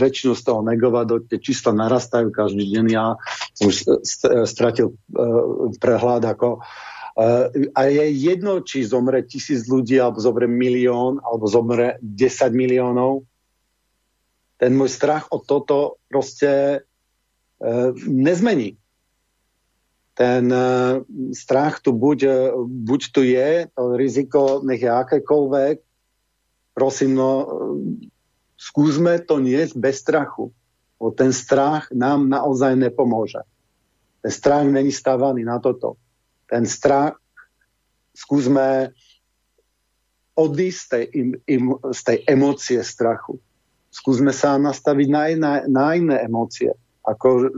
S1: väčšinu z toho negovať, tie čísla narastajú každý deň, ja už stratil e, prehľad ako e, a je jedno, či zomre tisíc ľudí, alebo zomre milión, alebo zomre 10 miliónov. Ten môj strach o toto proste nezmení ten uh, strach tu buď, uh, buď tu je, to riziko nech je akékoľvek, prosím, no, uh, skúsme to niesť bez strachu. Bo ten strach nám naozaj nepomôže. Ten strach není stávaný na toto. Ten strach skúsme odísť z tej, im, im, z tej emócie strachu. Skúsme sa nastaviť na, na, na iné emócie. Ako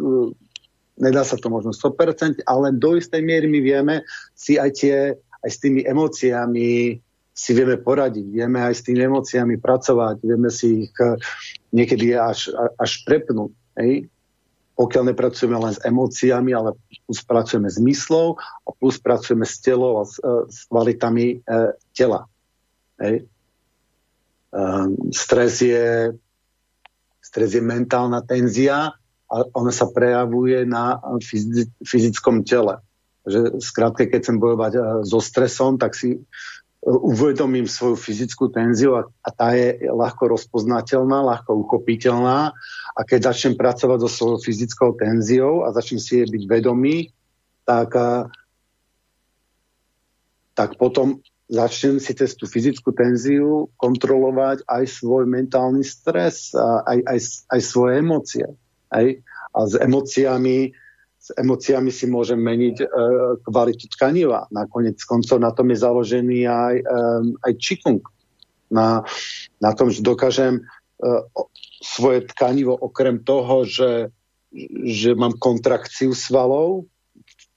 S1: nedá sa to možno 100%, ale do istej miery my vieme si aj, tie, aj s tými emóciami si vieme poradiť, vieme aj s tými emóciami pracovať, vieme si ich eh, niekedy až, až prepnúť. Hej? Pokiaľ nepracujeme len s emóciami, ale plus pracujeme s myslou a plus pracujeme s telom a s, eh, s kvalitami e, tela. Hej? E, stres, je, stres je mentálna tenzia, a ona sa prejavuje na fyzickom tele. Že skrátke, keď chcem bojovať e, so stresom, tak si e, uvedomím svoju fyzickú tenziu a, a tá je ľahko rozpoznateľná, ľahko uchopiteľná a keď začnem pracovať so svojou fyzickou tenziou a začnem si jej byť vedomý, tak, a, e, tak potom začnem si cez tú fyzickú tenziu kontrolovať aj svoj mentálny stres, aj, aj, aj svoje emócie. Aj? A s emóciami, s emóciami si môžem meniť e, kvalitu tkaniva. Nakoniec koncov na tom je založený aj, e, aj čikung. Na, na tom, že dokážem e, svoje tkanivo okrem toho, že, že mám kontrakciu svalov,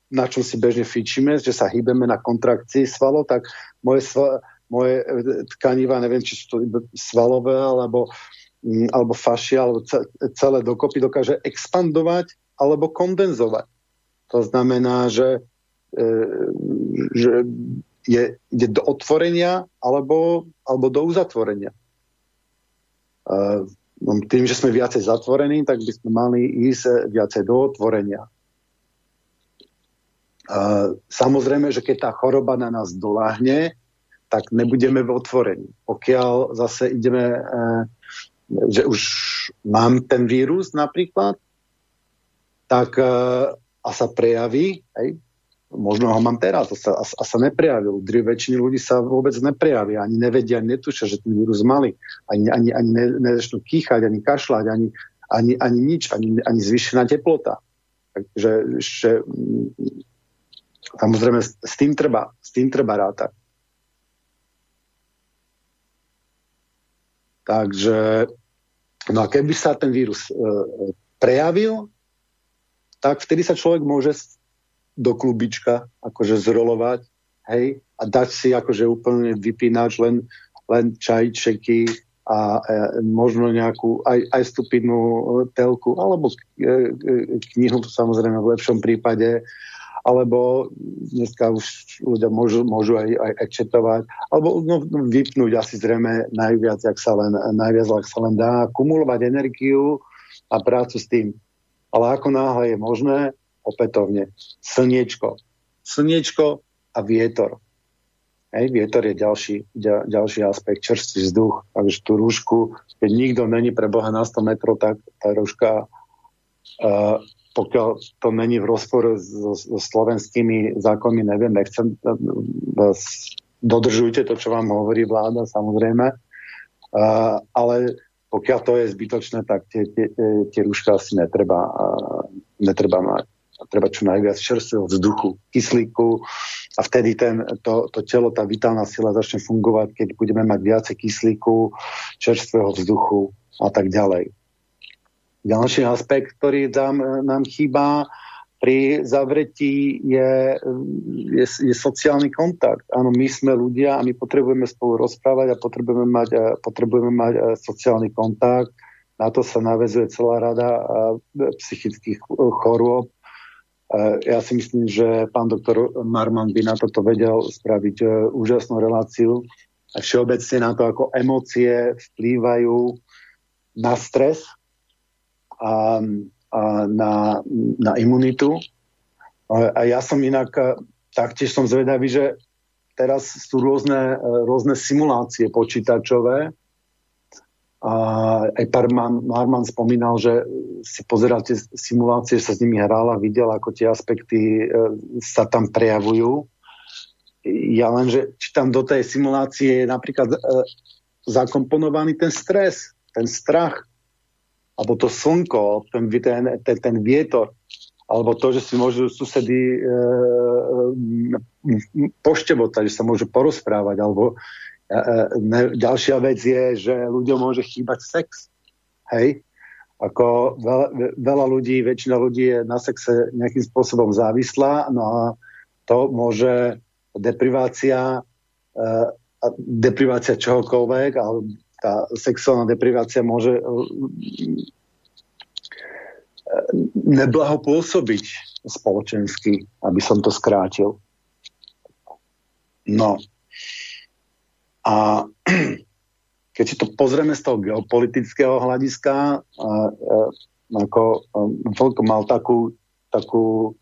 S1: na čom si bežne fičíme, že sa hýbeme na kontrakcii svalov, tak moje, sval, moje e, tkaniva, neviem, či sú to svalové, alebo alebo fašia, alebo celé dokopy dokáže expandovať alebo kondenzovať. To znamená, že, e, že je, ide do otvorenia alebo, alebo do uzatvorenia. E, no, tým, že sme viacej zatvorení, tak by sme mali ísť viacej do otvorenia. E, samozrejme, že keď tá choroba na nás doláhne, tak nebudeme v otvorení. Pokiaľ zase ideme e, že už mám ten vírus napríklad, tak uh, a sa prejaví, hej, možno ho mám teraz, a sa, a, sa neprejavil. Dri väčšiny ľudí sa vôbec neprejavia, ani nevedia, netušia, že ten vírus mali. Ani, ani, ani ne, nezačnú kýchať, ani kašľať, ani, ani, ani nič, ani, ani zvyšená teplota. Takže že, samozrejme s tým treba, s tým treba rátať. Takže No a keby sa ten vírus e, prejavil, tak vtedy sa človek môže do klubička akože zrolovať, hej, a dať si akože úplne vypínač len, len čajčeky a e, možno nejakú aj, aj stupidnú telku, alebo e, e, knihu samozrejme v lepšom prípade, alebo dneska už ľudia môžu, môžu aj, aj, aj alebo no, vypnúť asi zrejme najviac, ak sa len, najviac, ak sa len dá, kumulovať energiu a prácu s tým. Ale ako náhle je možné, opätovne, slniečko. Slniečko a vietor. Hej, vietor je ďalší, ďal, ďalší aspekt, čerstvý vzduch, takže tú rúšku, keď nikto není pre Boha na 100 metrov, tak tá rúška uh, pokiaľ to není v rozpore so, so slovenskými zákonmi, neviem, nechcem, dodržujte to, čo vám hovorí vláda, samozrejme, uh, ale pokiaľ to je zbytočné, tak tie, tie, tie rúška asi netreba, uh, netreba mať. Treba čo najviac čerstvého vzduchu, kyslíku a vtedy ten, to, to telo, tá vitálna sila začne fungovať, keď budeme mať viacej kyslíku, čerstvého vzduchu a tak ďalej. Ďalší aspekt, ktorý tam, e, nám chýba, pri zavretí je, je, je sociálny kontakt. Áno, my sme ľudia a my potrebujeme spolu rozprávať a potrebujeme mať, potrebujeme mať sociálny kontakt. Na to sa navezuje celá rada psychických chorôb. Ja si myslím, že pán doktor Marman by na toto vedel spraviť e, úžasnú reláciu. A všeobecne na to, ako emócie vplývajú na stres a na, na imunitu. A ja som inak taktiež som zvedavý, že teraz sú rôzne, rôzne simulácie počítačové. A aj Parman, Marman spomínal, že si pozeral tie simulácie, sa s nimi hral a videl, ako tie aspekty e, sa tam prejavujú. Ja len, že či tam do tej simulácie je napríklad e, zakomponovaný ten stres, ten strach, alebo to slnko, ten, ten, ten, ten vietor, alebo to, že si môžu susedy e, e, poštevotať, že sa môžu porozprávať, alebo e, e, ne, ďalšia vec je, že ľuďom môže chýbať sex. Hej? Ako veľa, veľa ľudí, väčšina ľudí je na sexe nejakým spôsobom závislá, no a to môže deprivácia, e, deprivácia čohokoľvek, ale tá sexuálna deprivácia môže eh, neblaho pôsobiť spoločensky, aby som to skrátil. No. A keď si to pozrieme z toho geopolitického hľadiska, a, a, ako a, Vlk mal takú, takú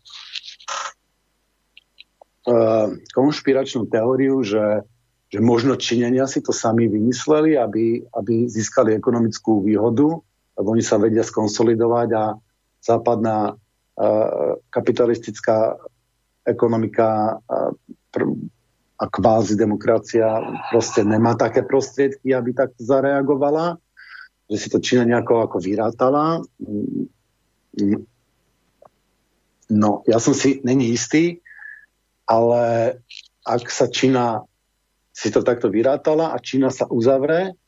S1: a, konšpiračnú teóriu, že že možno Číňania si to sami vymysleli, aby, aby získali ekonomickú výhodu, lebo oni sa vedia skonsolidovať a západná uh, kapitalistická ekonomika uh, pr- a kvázi demokracia proste nemá také prostriedky, aby tak zareagovala, že si to Čína nejako ako vyrátala. No, ja som si není istý, ale ak sa Čína si to takto vyrátala a Čína sa uzavre,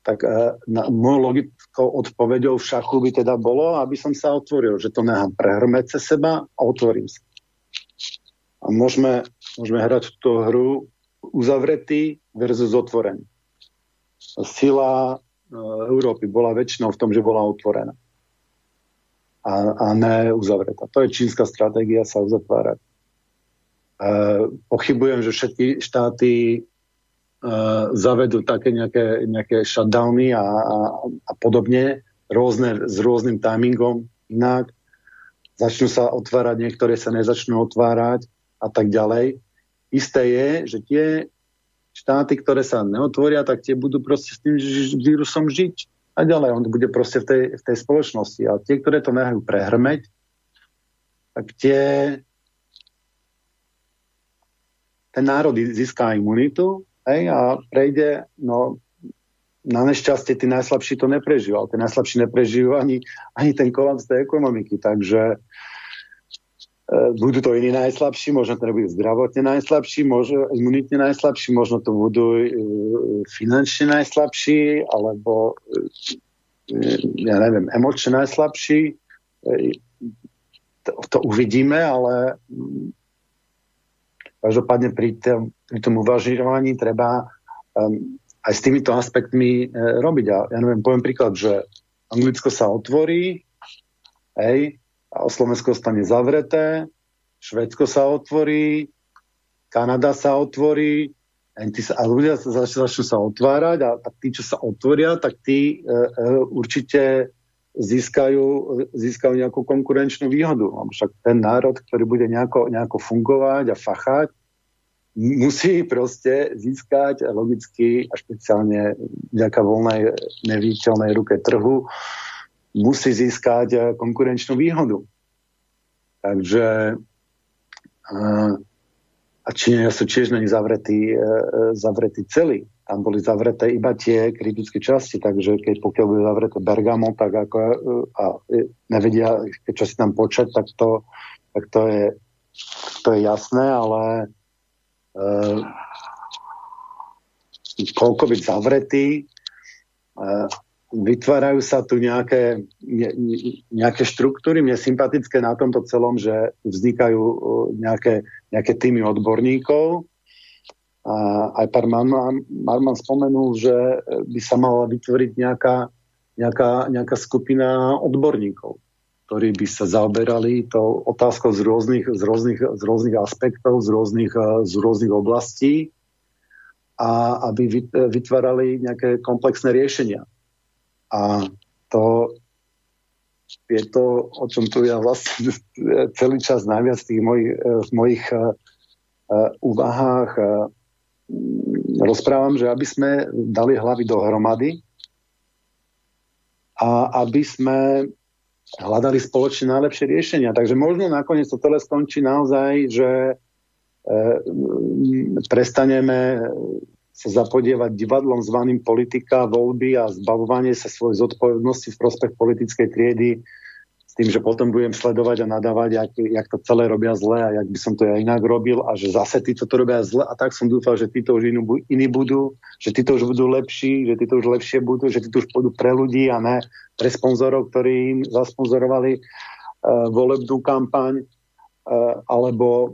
S1: tak e, na, môj logickou odpovedou v šachu by teda bolo, aby som sa otvoril, že to nechám prehrmeť cez seba a otvorím sa. A môžeme, môžeme hrať túto hru uzavretý versus otvorený. Sila e, Európy bola väčšinou v tom, že bola otvorená. A, a ne uzavretá. To je čínska stratégia sa uzatvárať. E, pochybujem, že všetky štáty zavedú také nejaké, nejaké shutdowny a, a, a podobne, rôzne, s rôznym timingom inak. Začnú sa otvárať, niektoré sa nezačnú otvárať a tak ďalej. Isté je, že tie štáty, ktoré sa neotvoria, tak tie budú proste s tým vírusom žiť a ďalej. On bude proste v tej, v tej spoločnosti. A tie, ktoré to nehajú prehrmeť, tak tie ten národ získá imunitu hej, a prejde, no na nešťastie tí najslabší to neprežijú, ale tí najslabší neprežijú ani, ani ten kolaps tej ekonomiky, takže e, budú to iní najslabší, možno to nebudú zdravotne najslabší, možno imunitne najslabší, možno to budú e, finančne najslabší, alebo e, ja neviem, emočne najslabší. E, to, to uvidíme, ale Každopádne pri tom, pri tom uvažovaní treba um, aj s týmito aspektmi e, robiť. A ja neviem, poviem príklad, že Anglicko sa otvorí, hej, a Slovensko stane zavreté, Švedsko sa otvorí, Kanada sa otvorí, a ľudia začnú sa otvárať a, a tí, čo sa otvoria, tak tí e, e, určite získajú, získajú nejakú konkurenčnú výhodu. Však ten národ, ktorý bude nejako, nejako fungovať a fachať, musí proste získať logicky a špeciálne vďaka voľnej neviditeľnej ruke trhu, musí získať konkurenčnú výhodu. Takže a Číňania sú tiež není zavretí, e, zavretí celý tam boli zavreté iba tie kritické časti, takže keď pokiaľ bude zavreté Bergamo, tak ako a nevedia, čo si tam počať, tak to, tak to, je, to je jasné, ale e, koľko byť zavretý, e, vytvárajú sa tu nejaké, ne, nejaké štruktúry, mne sympatické na tomto celom, že vznikajú nejaké, nejaké týmy odborníkov. A aj pán Marman, Marman spomenul, že by sa mala vytvoriť nejaká, nejaká, nejaká skupina odborníkov, ktorí by sa zaoberali tou otázkou z rôznych, z rôznych, z rôznych aspektov, z rôznych, z rôznych oblastí a aby vytvárali nejaké komplexné riešenia. A to je to, o čom tu ja vlastne celý čas najviac tých mojich, v mojich uh, úvahách uh, rozprávam, že aby sme dali hlavy dohromady a aby sme hľadali spoločne najlepšie riešenia. Takže možno nakoniec to celé skončí naozaj, že E, prestaneme sa zapodievať divadlom zvaným politika, voľby a zbavovanie sa svojej zodpovednosti v prospech politickej triedy s tým, že potom budem sledovať a nadávať, jak, jak to celé robia zle a jak by som to ja inak robil a že zase títo to robia zle a tak som dúfal, že títo už inú, iní budú, že títo už budú lepší, že títo už lepšie budú, že títo už pôjdu pre ľudí a ne pre sponzorov, ktorí im zasponzorovali uh, volebnú kampaň uh, alebo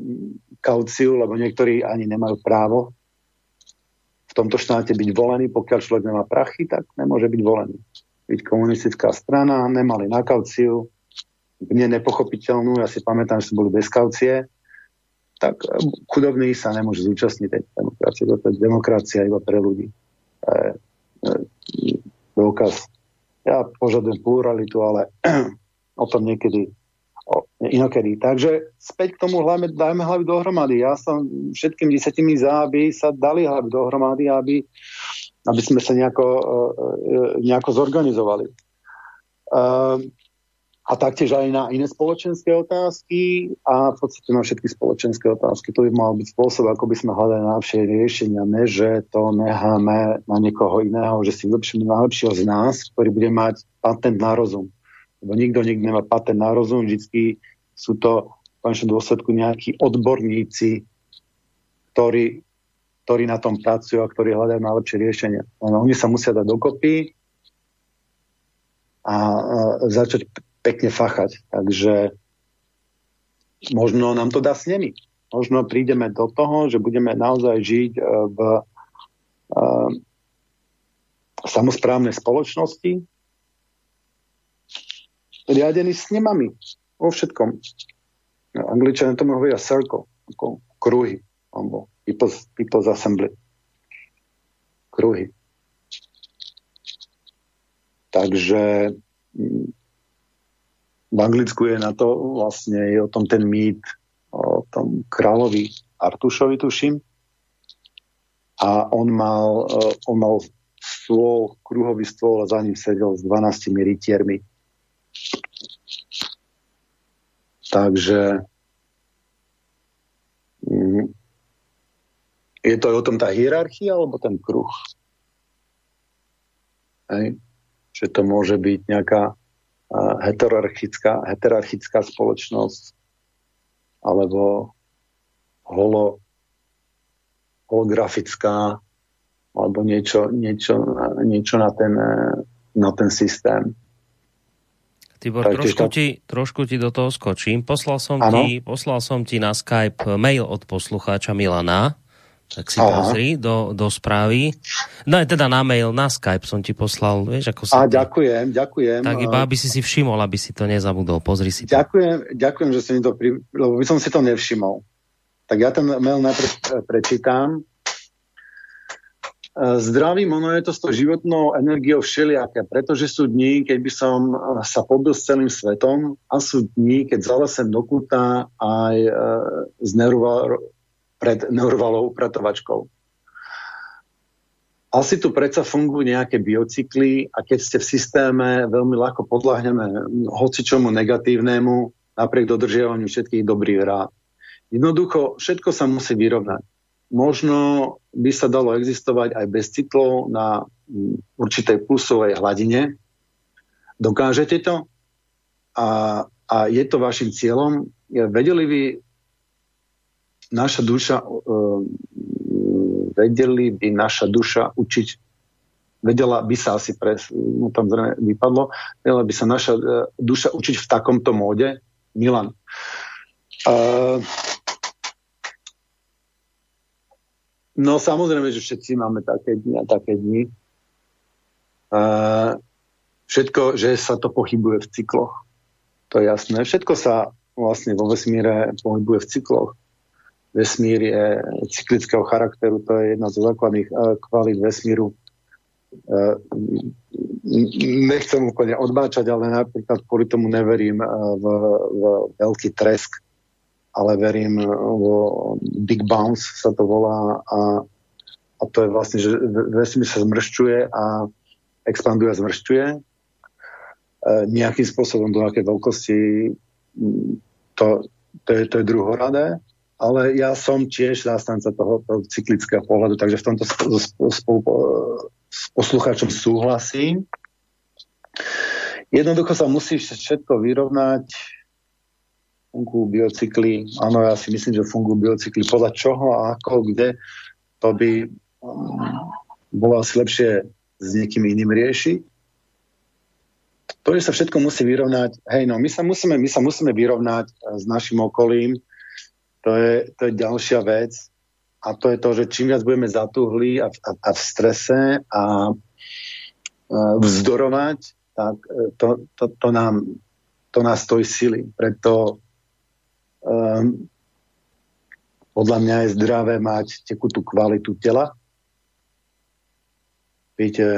S1: kauciu, lebo niektorí ani nemajú právo v tomto štáte byť volený. Pokiaľ človek nemá prachy, tak nemôže byť volený. Byť komunistická strana, nemali na kauciu, mne nepochopiteľnú, ja si pamätám, že boli bez kaucie, tak eh, chudobný sa nemôže zúčastniť tej demokracie. To je demokracia iba pre ľudí. E, e, dôkaz. Ja požadujem pluralitu, ale o tom niekedy inokedy. Takže späť k tomu hlavne dajme hlavy dohromady. Ja som všetkým desetimi za, aby sa dali hlavy dohromady, aby, aby sme sa nejako, e, e, nejako zorganizovali. Ehm, a taktiež aj na iné spoločenské otázky a v podstate na všetky spoločenské otázky. To by mal byť spôsob, ako by sme hľadali najlepšie riešenia, ne že to necháme na niekoho iného, že si vylepšíme najlepšieho z nás, ktorý bude mať patent na rozum lebo nikto nikdy nemá patent na rozum, vždy sú to v konečnom dôsledku nejakí odborníci, ktorí, ktorí na tom pracujú a ktorí hľadajú najlepšie riešenia. Oni sa musia dať dokopy a začať pekne fachať. Takže možno nám to dá s. Možno prídeme do toho, že budeme naozaj žiť e, v uh, samozprávnej spoločnosti, riadený snemami vo všetkom. Angličania tomu hovoria circle, ako kruhy, alebo people's, people's assembly. Kruhy. Takže mm, v Anglicku je na to vlastne je o tom ten mýt o tom kráľovi Artušovi, tuším. A on mal, e, on mal stôl, kruhový stôl a za ním sedel s 12 rytiermi Takže mm, je to o tom tá hierarchia alebo ten kruh? Hej. Že to môže byť nejaká heterarchická, heterarchická spoločnosť alebo holo, holografická alebo niečo, niečo, niečo na, ten, na ten systém.
S2: Tibor, trošku ti, trošku ti do toho skočím. Poslal som, ti, poslal som ti na Skype mail od poslucháča Milana, tak si Aha. pozri do, do správy. No teda na mail, na Skype som ti poslal, vieš, ako
S1: sa... A ďakujem, ďakujem.
S2: Tak iba, aby si si všimol, aby si to nezabudol, pozri si to.
S1: Ďakujem, ďakujem, že si mi to, pri... lebo by som si to nevšimol. Tak ja ten mail najprv prečítam E, zdravím, ono je to s tou životnou energiou všelijaké, pretože sú dní, keď by som e, sa pobil s celým svetom a sú dní, keď zalesem do kúta aj e, z neuroval, pred neurovalovou upratovačkou. Asi tu predsa fungujú nejaké biocykly a keď ste v systéme, veľmi ľahko podľahneme hoci čomu negatívnemu, napriek dodržiavaniu všetkých dobrých rád. Jednoducho, všetko sa musí vyrovnať možno by sa dalo existovať aj bez cyklov na mm, určitej plusovej hladine. Dokážete to? A, a je to vašim cieľom? Vedeli by naša duša, uh, vedeli by naša duša učiť vedela by sa asi pre, no tam zrejme vypadlo, vedela by sa naša uh, duša učiť v takomto móde. Milan. Uh, no samozrejme, že všetci máme také dni a také dni. Uh, všetko, že sa to pochybuje v cykloch. To je jasné. Všetko sa vlastne vo vesmíre pohybuje v cykloch. Vesmír je cyklického charakteru, to je jedna zo základných uh, kvalít vesmíru. Uh, nechcem úplne odbáčať, ale napríklad kvôli tomu neverím v, v veľký tresk, ale verím vo Big Bounce sa to volá a, a to je vlastne, že vesmír sa zmršťuje a expanduje a zmršťuje nejakým spôsobom do akej veľkosti to, to, je, to je druhoradé ale ja som tiež zástanca toho, toho cyklického pohľadu, takže v tomto spolu s poslucháčom súhlasím. Jednoducho sa musí všetko vyrovnať. Fungujú biocykly. Áno, ja si myslím, že fungujú biocykly. Podľa čoho ako, kde, to by um, bolo asi lepšie s niekým iným riešiť. To, že sa všetko musí vyrovnať, hej, no, my sa musíme, my sa musíme vyrovnať s našim okolím, to je, to je ďalšia vec. A to je to, že čím viac budeme zatuhli a, a, a v strese a, a vzdorovať, tak e, to, to, to, nám, to nás stojí sily. Preto um, podľa mňa je zdravé mať tekutú kvalitu tela, byť, e,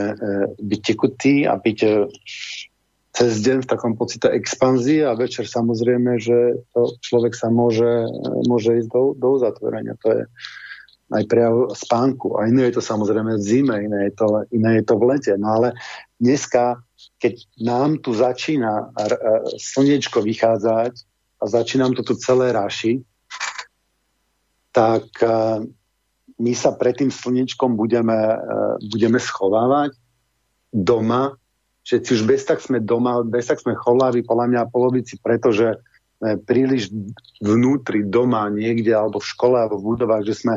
S1: byť tekutý a byť cez deň v takom pocite expanzie a večer samozrejme, že to človek sa môže, môže ísť do, do uzatvorenia. To je aj prejav spánku. A iné je to samozrejme v zime, iné je to, iné je to v lete. No ale dneska, keď nám tu začína slniečko vychádzať a začínam to tu celé raši, tak my sa pred tým slnečkom budeme, budeme schovávať doma všetci už bez tak sme doma, bez tak sme cholári, podľa mňa polovici, pretože sme príliš vnútri doma niekde, alebo v škole, alebo v budovách, že sme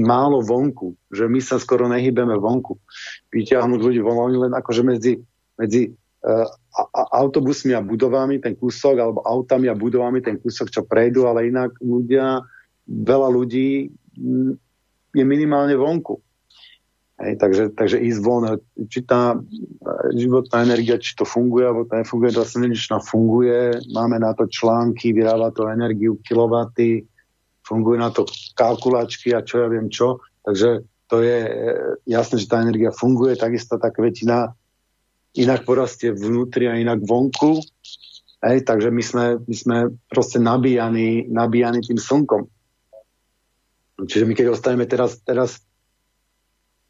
S1: málo vonku, že my sa skoro nehybeme vonku. Vyťahnuť ľudí von, len akože medzi, medzi uh, autobusmi a budovami ten kúsok, alebo autami a budovami ten kúsok, čo prejdú, ale inak ľudia, veľa ľudí je minimálne vonku. Hej, takže, takže ísť von, či tá e, životná energia, či to funguje, alebo to nefunguje, to slnečná funguje, máme na to články, vyrába to energiu, kilowaty, funguje na to kalkulačky a čo ja viem čo, takže to je e, jasné, že tá energia funguje, takisto tak väčšina inak porastie vnútri a inak vonku, hej, takže my sme, my sme proste nabíjani, nabíjani tým slnkom. Čiže my keď ostaneme teraz, teraz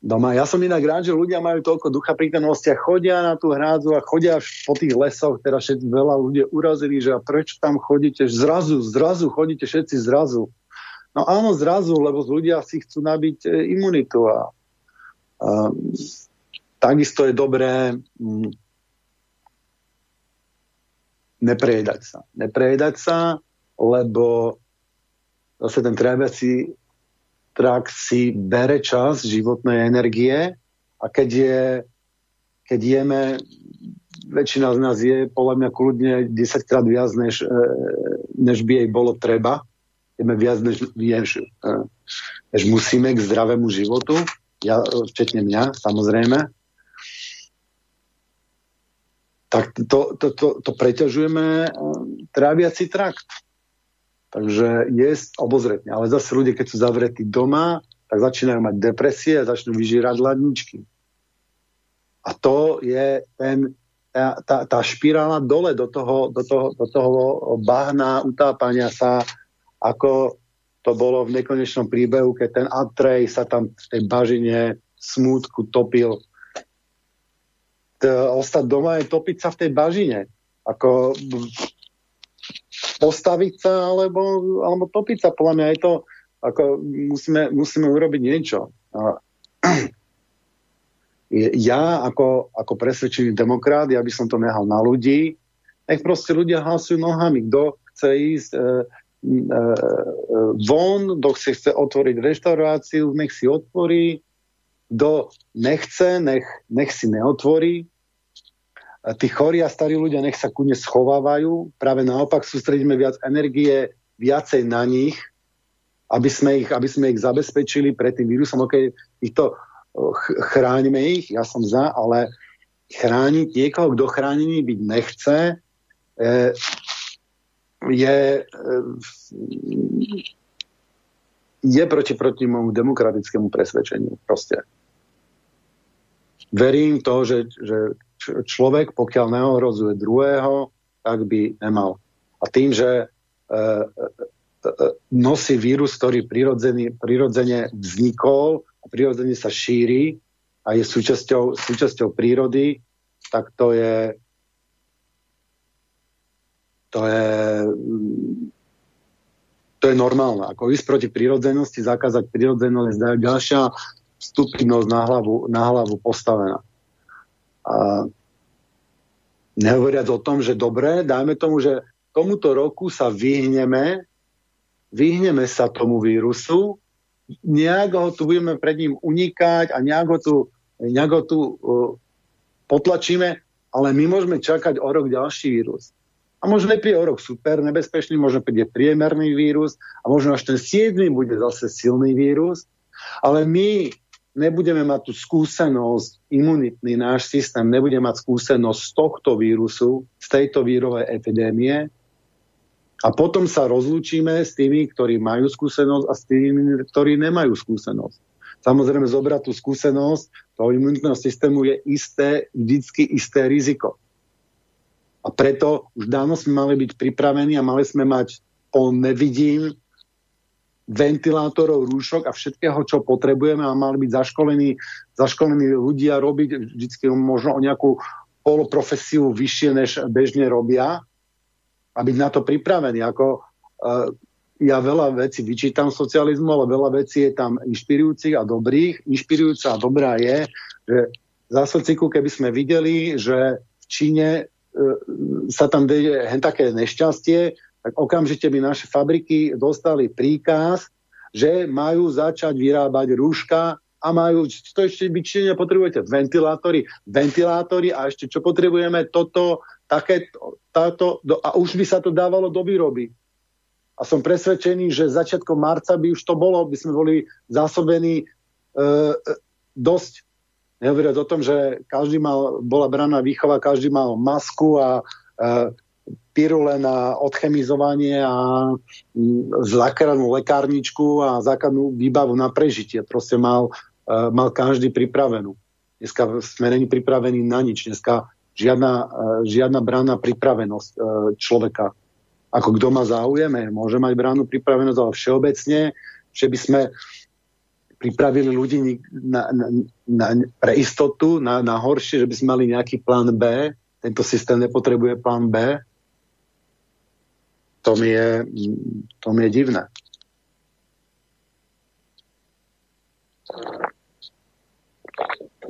S1: doma. Ja som inak rád, že ľudia majú toľko ducha prítomnosti a chodia na tú hrádzu a chodia po tých lesoch, teda všetci veľa ľudí urazili, že a prečo tam chodíte? Zrazu, zrazu chodíte všetci zrazu. No áno, zrazu, lebo ľudia si chcú nabiť e, imunitu a, a takisto je dobré m, mm, neprejedať sa. Neprejedať sa, lebo zase ten tráviaci trak si bere čas životnej energie a keď, je, keď jeme, väčšina z nás je podľa mňa kľudne 10 krát viac, než, e, než by jej bolo treba. Jeme viac, než, než, e, než musíme k zdravému životu. Ja, včetne mňa, samozrejme. Tak to, to, to, to preťažujeme e, tráviaci trakt Takže je obozretne. Ale zase ľudia, keď sú zavretí doma, tak začínajú mať depresie a začnú vyžírať ladničky. A to je ten, tá, tá špirála dole do toho, do, toho, do toho bahna utápania sa, ako to bolo v nekonečnom príbehu, keď ten Atrej sa tam v tej bažine smútku topil. T- ostať doma je topiť sa v tej bažine. Ako postaviť sa alebo, alebo topiť sa. Podľa mňa je to, ako musíme, musíme urobiť niečo. Ja ako, ako presvedčený demokrát, ja by som to nehal na ľudí, nech proste ľudia hlasujú nohami. Kto chce ísť e, e, e, von, kto si chce otvoriť reštauráciu, nech si otvorí, kto nechce, nech, nech si neotvorí. Tí chorí a starí ľudia nech sa kudne schovávajú. Práve naopak sústredíme viac energie viacej na nich, aby sme ich, aby sme ich zabezpečili pred tým vírusom. Ok, to chránime ich, ja som za, ale chrániť niekoho, kto chránený byť nechce, e, je, e, je proti, proti môjmu demokratickému presvedčeniu. Proste. Verím to, že, že človek, pokiaľ neohrozuje druhého, tak by nemal. A tým, že e, e, e nosí vírus, ktorý prirodzene vznikol a prirodzene sa šíri a je súčasťou, súčasťou prírody, tak to je to je to je normálne. Ako ísť proti prírodzenosti, zakázať prírodzenosť, ďalšia stupidnosť na hlavu, na hlavu postavená. A nehovoriac o tom, že dobre, dajme tomu, že tomuto roku sa vyhneme, vyhneme sa tomu vírusu, nejak ho tu budeme pred ním unikať a nejak ho tu, nejak ho tu uh, potlačíme, ale my môžeme čakať o rok ďalší vírus. A možno nepríde o rok super nebezpečný, možno príde priemerný vírus a možno až ten 7 bude zase silný vírus, ale my nebudeme mať tú skúsenosť, imunitný náš systém nebude mať skúsenosť z tohto vírusu, z tejto vírovej epidémie, a potom sa rozlúčime s tými, ktorí majú skúsenosť a s tými, ktorí nemajú skúsenosť. Samozrejme, zobrať tú skúsenosť toho imunitného systému je isté, vždycky isté riziko. A preto už dávno sme mali byť pripravení a mali sme mať, po nevidím, ventilátorov, rúšok a všetkého, čo potrebujeme a mali byť zaškolení, zaškolení ľudia robiť vždycky možno o nejakú poloprofesiu vyššie, než bežne robia a byť na to pripravený. Ako, uh, ja veľa vecí vyčítam socializmu, ale veľa vecí je tam inšpirujúcich a dobrých. Inšpirujúca a dobrá je, že za sociku, keby sme videli, že v Číne uh, sa tam deje hen také nešťastie, tak okamžite by naše fabriky dostali príkaz, že majú začať vyrábať rúška a majú, to ešte byť potrebujete ventilátory, ventilátory a ešte čo potrebujeme, toto, také, táto, a už by sa to dávalo do výroby. A som presvedčený, že začiatkom marca by už to bolo, by sme boli zásobení e, e dosť. Nehovoriac o tom, že každý mal, bola braná výchova, každý mal masku a e, pirule na odchemizovanie a základnú lekárničku a základnú výbavu na prežitie. Proste mal, e, mal každý pripravenú. Dneska sme není pripravení na nič. Dneska žiadna, e, žiadna brána pripravenosť e, človeka. Ako kto má záujem, môže mať bránu pripravenosť, ale všeobecne, že by sme pripravili ľudí na, na, na, pre istotu, na, na horšie, že by sme mali nejaký plán B. Tento systém nepotrebuje plán B. To mi je, to mi je divné.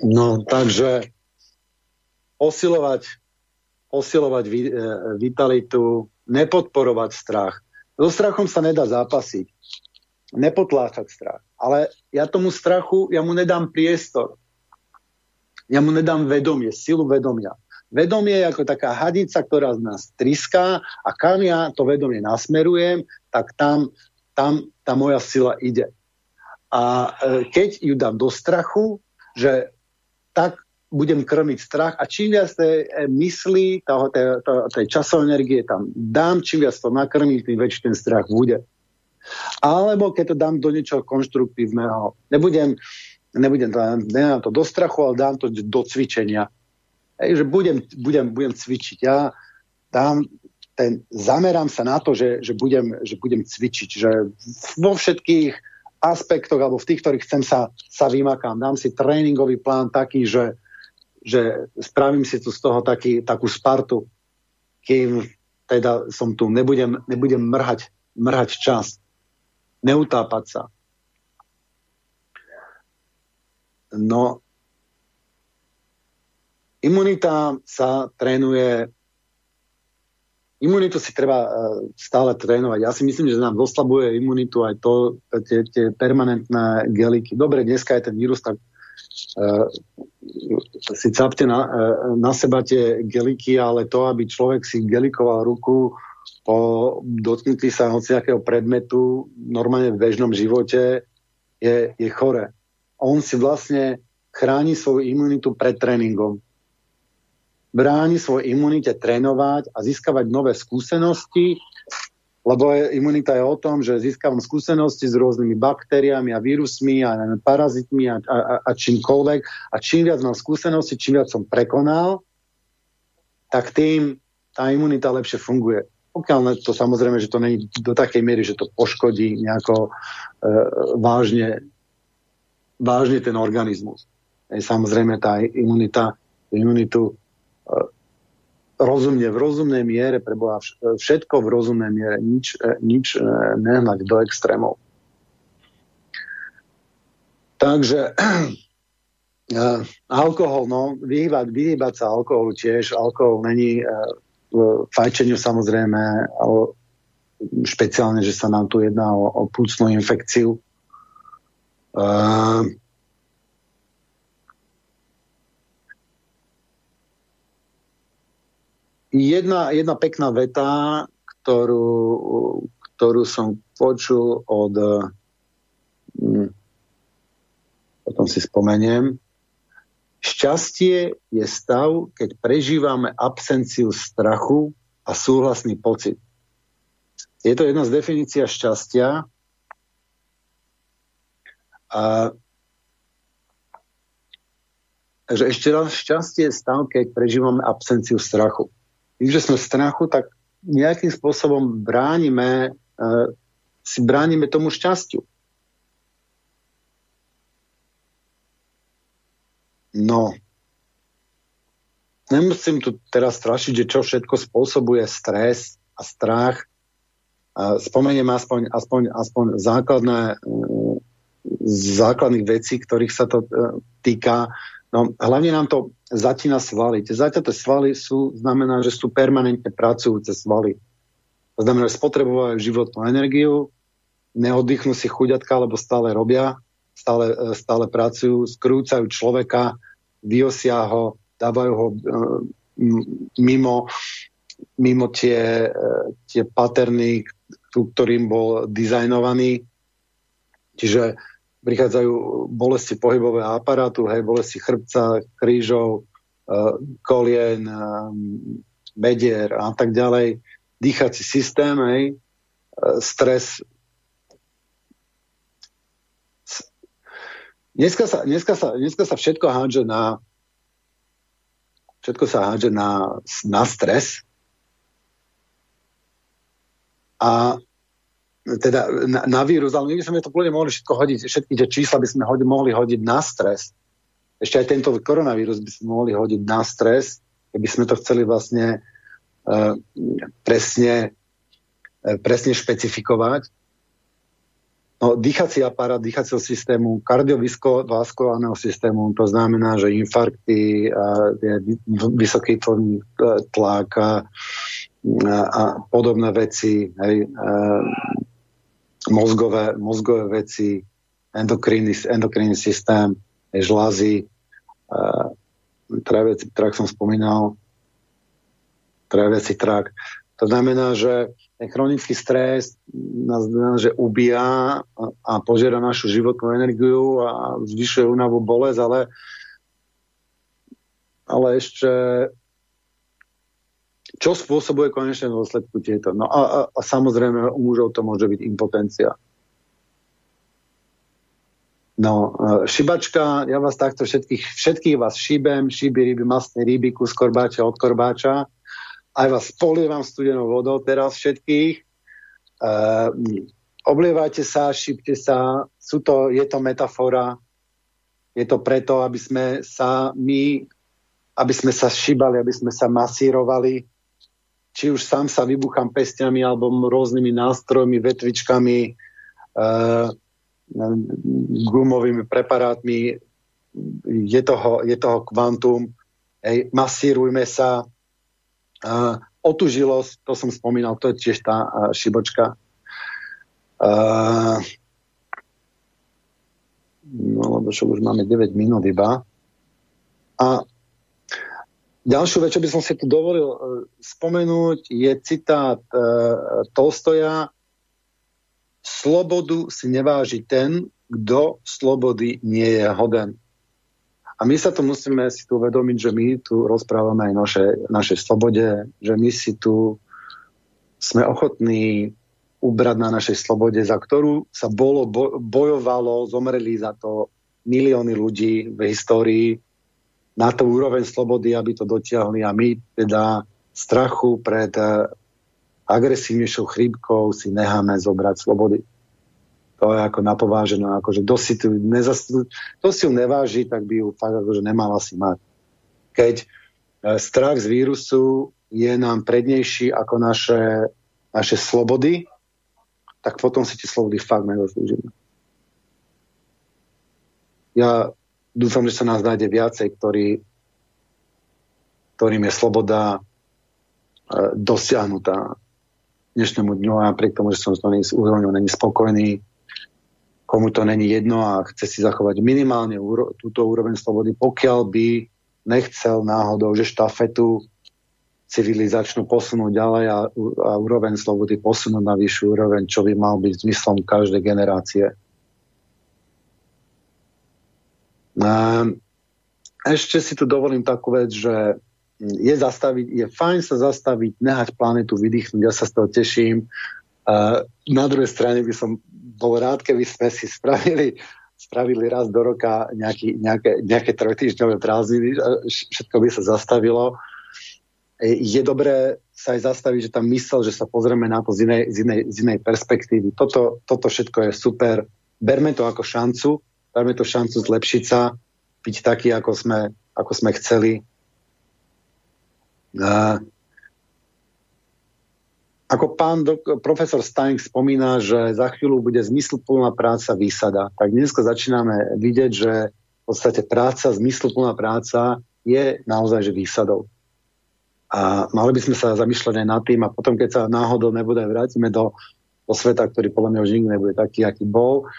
S1: No, takže posilovať, posilovať e, vitalitu, nepodporovať strach. So strachom sa nedá zápasiť. Nepotláčať strach. Ale ja tomu strachu, ja mu nedám priestor. Ja mu nedám vedomie, silu vedomia. Vedomie je ako taká hadica, ktorá z nás triská a kam ja to vedomie nasmerujem, tak tam, tam tá moja sila ide. A e, keď ju dám do strachu, že tak budem krmiť strach a čím viac tej e, mysli, toho, tej, tej časovej energie tam dám, čím viac to nakrmím, tým väčší ten strach bude. Alebo keď to dám do niečoho konštruktívneho, nebudem, nebudem to, nedám to do strachu, ale dám to do cvičenia. Ej, že budem, budem, budem cvičiť. Ja dám ten, zamerám sa na to, že, že, budem, že budem cvičiť, že vo všetkých aspektoch alebo v tých, ktorých chcem sa, sa vymakám. Dám si tréningový plán taký, že, že spravím si tu z toho taký, takú Spartu, kým teda som tu, nebudem, nebudem mrhať, mrhať čas, neutápať sa. No, imunita sa trénuje Imunitu si treba uh, stále trénovať. Ja si myslím, že nám doslabuje imunitu aj to, tie, tie permanentné geliky. Dobre, dneska je ten vírus tak si capte na, na seba tie geliky, ale to, aby človek si gelikoval ruku po dotknutí sa hociakého predmetu normálne v bežnom živote je, je chore. On si vlastne chráni svoju imunitu pred tréningom. Bráni svojej imunite trénovať a získavať nové skúsenosti, lebo je, imunita je o tom, že získavam skúsenosti s rôznymi baktériami a vírusmi a parazitmi a, a, a čímkoľvek. A čím viac mám skúsenosti, čím viac som prekonal, tak tým tá imunita lepšie funguje. Pokiaľ to samozrejme, že to není do takej miery, že to poškodí nejako e, vážne, vážne ten organizmus. E, samozrejme tá imunita, imunitu rozumne, v rozumnej miere preboha všetko v rozumnej miere, nič, e, nič e, nehnať do extrémov. Takže uh, alkohol, no, vyhýbať, vyhýbať sa alkoholu tiež. Alkohol není uh, v fajčeniu samozrejme, ale špeciálne, že sa nám tu jedná o, o plúcnú infekciu. Jedna, jedna pekná veta, ktorú, ktorú som počul od... Hm, potom si spomeniem. Šťastie je stav, keď prežívame absenciu strachu a súhlasný pocit. Je to jedna z definícia šťastia. A Takže ešte raz, šťastie je stav, keď prežívame absenciu strachu tým, že sme v strachu, tak nejakým spôsobom bránime, uh, si bránime tomu šťastiu. No, nemusím tu teraz strašiť, že čo všetko spôsobuje stres a strach. Spomeniem aspoň, aspoň, aspoň základné, uh, základných vecí, ktorých sa to uh, týka. No, hlavne nám to začína svaly. Tie zaťaté svaly sú, znamená, že sú permanentne pracujúce svaly. To znamená, že spotrebovajú životnú energiu, neoddychnú si chuďatka, lebo stále robia, stále, e, stále pracujú, skrúcajú človeka, vyosia ho, dávajú ho e, mimo, mimo tie, e, tie paterny, ktorým bol dizajnovaný. Čiže prichádzajú bolesti pohybového aparátu, hej, bolesti chrbca, krížov, uh, kolien, uh, bedier a tak ďalej, dýchací systém, hej, uh, stres. Dneska sa, dneska, sa, dneska sa všetko hádže na všetko sa hádže na, na stres a teda na, na vírus, ale my by sme to plne mohli všetko hodiť, všetky tie čísla by sme hodi, mohli hodiť na stres. Ešte aj tento koronavírus by sme mohli hodiť na stres, keby sme to chceli vlastne uh, presne, uh, presne špecifikovať. No, dýchací aparát dýchacieho systému, kardiovaskulárneho systému, to znamená, že infarkty, a, vysoký tlak a, a, a podobné veci, hej, a, mozgové, mozgové veci, endokrinný, endokrinný systém, žlázy, uh, traviaci trak som spomínal, traviaci trak. To znamená, že ten chronický stres nás znamená, že ubíja a požiera našu životnú energiu a zvyšuje únavu bolesť, ale, ale ešte čo spôsobuje konečne dôsledku tieto? No a, a, a samozrejme u mužov to môže byť impotencia. No, e, šibačka, ja vás takto všetkých, všetkých vás šíbem, šíby ryby, masné ryby, kus korbáča od korbáča. Aj vás polievam studenou vodou teraz všetkých. E, oblievajte sa, šípte sa, sú to, je to metafora, je to preto, aby sme sa my, aby sme sa šíbali, aby sme sa masírovali, či už sám sa vybuchám pestiami alebo rôznymi nástrojmi, vetvičkami, uh, gumovými preparátmi, je toho, je toho kvantum, hej, masírujme sa, uh, otužilosť, to som spomínal, to je tiež tá uh, šibočka. Uh, no lebo už máme 9 minút iba. A ďalšiu vec, čo by som si tu dovolil uh, spomenúť, je citát uh, Tolstoja Slobodu si neváži ten, kto slobody nie je hoden. A my sa tu musíme si tu uvedomiť, že my tu rozprávame aj naše, našej slobode, že my si tu sme ochotní ubrať na našej slobode, za ktorú sa bolo, bojovalo, zomreli za to milióny ľudí v histórii na to úroveň slobody, aby to dotiahli a my teda strachu pred eh, agresívnejšou chrípkou si necháme zobrať slobody to je ako napovážené, akože kto si, tu nezas, kto si ju neváži, tak by ju fakt akože nemal asi mať. Keď e, strach z vírusu je nám prednejší ako naše, naše slobody, tak potom si tie slobody fakt nezaslúžime. Ja dúfam, že sa nás nájde viacej, ktorý, ktorým je sloboda e, dosiahnutá dnešnému dňu a napriek tomu, že som s úrovňou není spokojný, komu to není jedno a chce si zachovať minimálne úro, túto úroveň slobody, pokiaľ by nechcel náhodou, že štafetu civilizačnú posunúť ďalej a, a úroveň slobody posunúť na vyššiu úroveň, čo by mal byť zmyslom každej generácie. Ešte si tu dovolím takú vec, že je, zastaviť, je fajn sa zastaviť, nehať planetu vydýchnuť, ja sa z toho teším. Na druhej strane by som bol rád, keby sme si spravili, spravili raz do roka nejaký, nejaké, nejaké trojtýždňové prázdniny, všetko by sa zastavilo. E, je dobré sa aj zastaviť, že tam mysel, že sa pozrieme na to z inej, z inej, z inej perspektívy. Toto, toto všetko je super. Berme to ako šancu, berme to šancu zlepšiť sa, byť taký, ako sme, ako sme chceli. Ako pán dok- profesor Stein spomína, že za chvíľu bude zmysluplná práca výsada, tak dneska začíname vidieť, že v podstate práca, zmysluplná práca je naozaj že výsadou. A mali by sme sa zamýšľať aj nad tým a potom, keď sa náhodou nebude vrátime do, do sveta, ktorý podľa mňa už nikdy nebude taký, aký bol,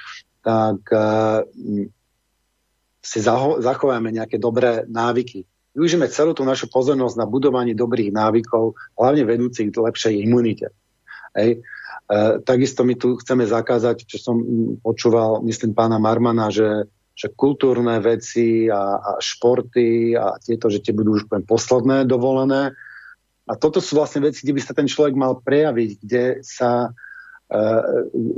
S1: tak uh, si zachováme nejaké dobré návyky využijeme celú tú našu pozornosť na budovanie dobrých návykov, hlavne vedúcich k lepšej imunite. Hej. E, takisto my tu chceme zakázať, čo som počúval, myslím, pána Marmana, že, že kultúrne veci a, a športy a tieto, že tie budú už posledné dovolené. A toto sú vlastne veci, kde by sa ten človek mal prejaviť, kde sa,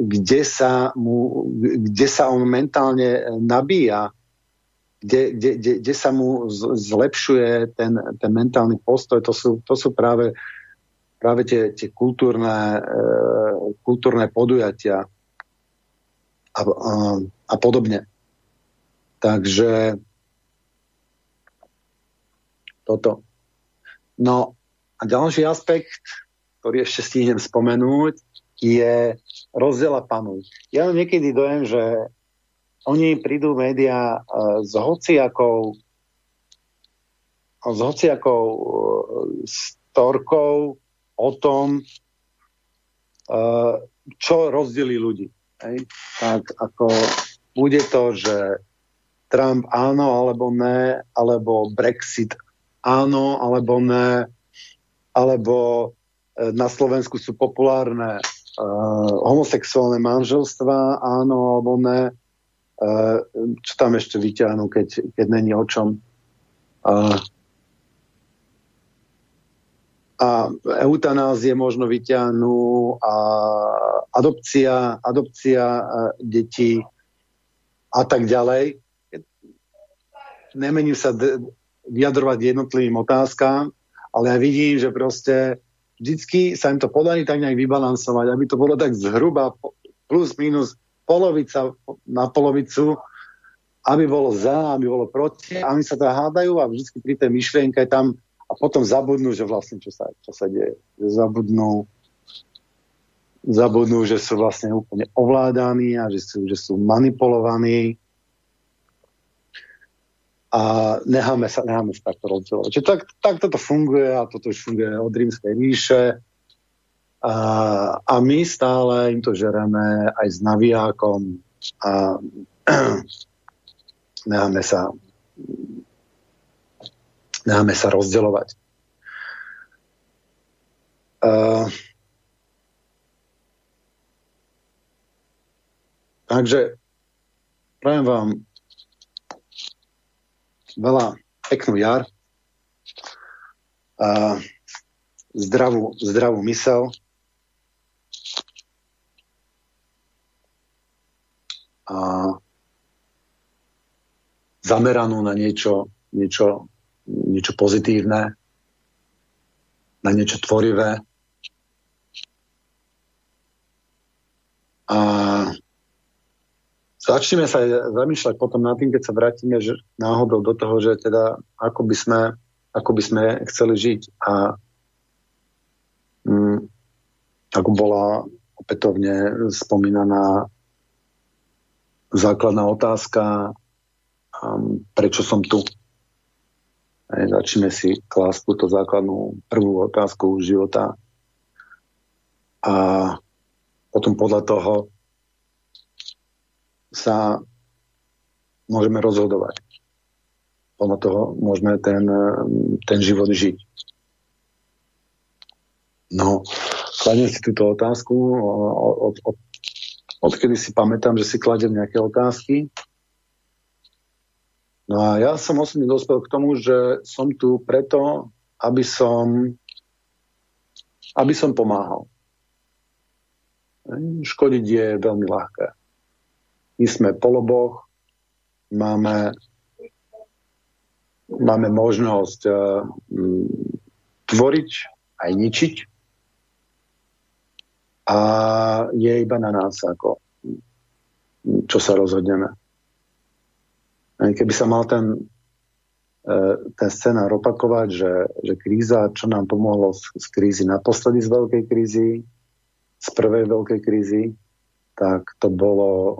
S1: kde sa, mu, kde sa on mentálne nabíja kde, kde, kde, kde sa mu zlepšuje ten, ten mentálny postoj. To sú, to sú práve, práve tie, tie kultúrne, e, kultúrne podujatia a, a, a podobne. Takže toto. No a ďalší aspekt, ktorý ešte stihnem spomenúť, je rozdiel a panuj. Ja mám niekedy dojem, že oni prídu médiá uh, s hociakou s hociakou uh, storkou o tom, uh, čo rozdelí ľudí. Hej? Tak ako bude to, že Trump áno alebo ne, alebo Brexit áno alebo ne, alebo na Slovensku sú populárne homosexuálne manželstva, áno alebo ne, Eh, čo tam ešte vyťahnú, keď, keď není o čom. A, a eutanázie možno vyťahnú a adopcia, adopcia eh, detí a tak ďalej. Nemením sa vyjadrovať jednotlivým otázkám, ale ja vidím, že proste vždycky sa im to podarí tak nejak vybalansovať, aby to bolo tak zhruba plus minus polovica na polovicu, aby bolo za, aby bolo proti a oni sa to hádajú a vždy pri tej myšlienke tam a potom zabudnú, že vlastne čo sa, čo sa deje. Zabudnú, zabudnú, že sú vlastne úplne ovládaní a že sú, že sú manipulovaní a necháme sa, necháme sa takto rozdielovať. Čiže tak, tak toto funguje a toto už funguje od rímskej ríše a, a my stále im to žereme aj s navijákom a, necháme sa necháme sa rozdeľovať. Uh, takže prajem vám veľa peknú jar a zdravú, zdravú mysel a zameranú na niečo, niečo, niečo pozitívne, na niečo tvorivé. A začneme sa zamýšľať potom nad tým, keď sa vrátime že náhodou do toho, že teda ako by sme, ako by sme chceli žiť. A mm, ako bola opätovne spomínaná základná otázka, um, prečo som tu. Aj, začneme si klásť túto základnú prvú otázku života a potom podľa toho sa môžeme rozhodovať. Podľa toho môžeme ten, ten život žiť. No, kladiem si túto otázku od, od, odkedy si pamätám, že si kladem nejaké otázky. No a ja som osobne dospel k tomu, že som tu preto, aby som, aby som pomáhal. Škodiť je veľmi ľahké. My sme poloboch, máme, máme možnosť uh, tvoriť aj ničiť a je iba na nás, ako, čo sa rozhodneme. Keby sa mal ten, e, ten scenár opakovať, že, že kríza, čo nám pomohlo z, z krízy naposledy z veľkej krízy, z prvej veľkej krízy, tak to bolo,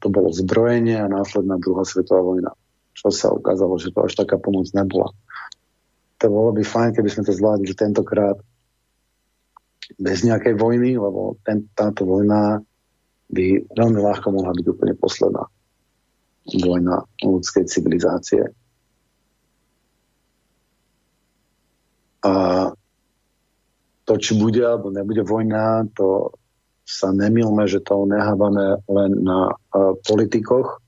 S1: to bolo zbrojenie a následná druhá svetová vojna. Čo sa ukázalo, že to až taká pomoc nebola. To bolo by fajn, keby sme to zvládli tentokrát bez nejakej vojny, lebo ten, táto vojna by veľmi ľahko mohla byť úplne posledná vojna ľudskej civilizácie. A to, či bude alebo nebude vojna, to sa nemilme, že to nehávame len na uh, politikoch.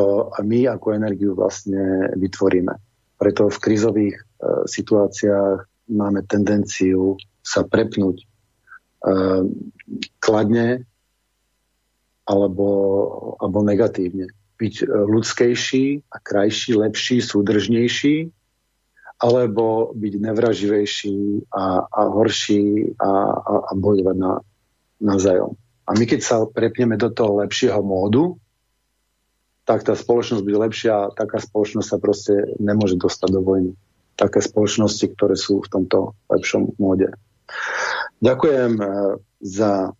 S1: To my ako energiu vlastne vytvoríme. Preto v krizových uh, situáciách máme tendenciu sa prepnúť uh, kladne alebo, alebo negatívne. Byť ľudskejší a krajší, lepší, súdržnejší, alebo byť nevraživejší a, a horší a, a, a bojovať na, navzájom. A my keď sa prepneme do toho lepšieho módu, tak tá spoločnosť bude lepšia a taká spoločnosť sa proste nemôže dostať do vojny také spoločnosti, ktoré sú v tomto lepšom móde. Ďakujem eh, za,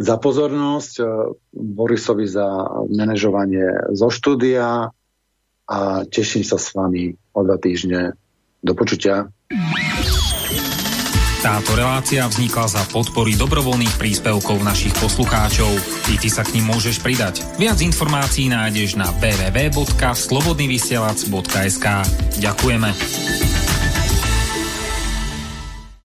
S1: za pozornosť, eh, Borisovi za manažovanie zo štúdia a teším sa s vami o dva týždne. Do počutia.
S4: Táto relácia vznikla za podpory dobrovoľných príspevkov našich poslucháčov. I ty sa k ním môžeš pridať. Viac informácií nájdeš na www.slobodnyvysielac.sk Ďakujeme.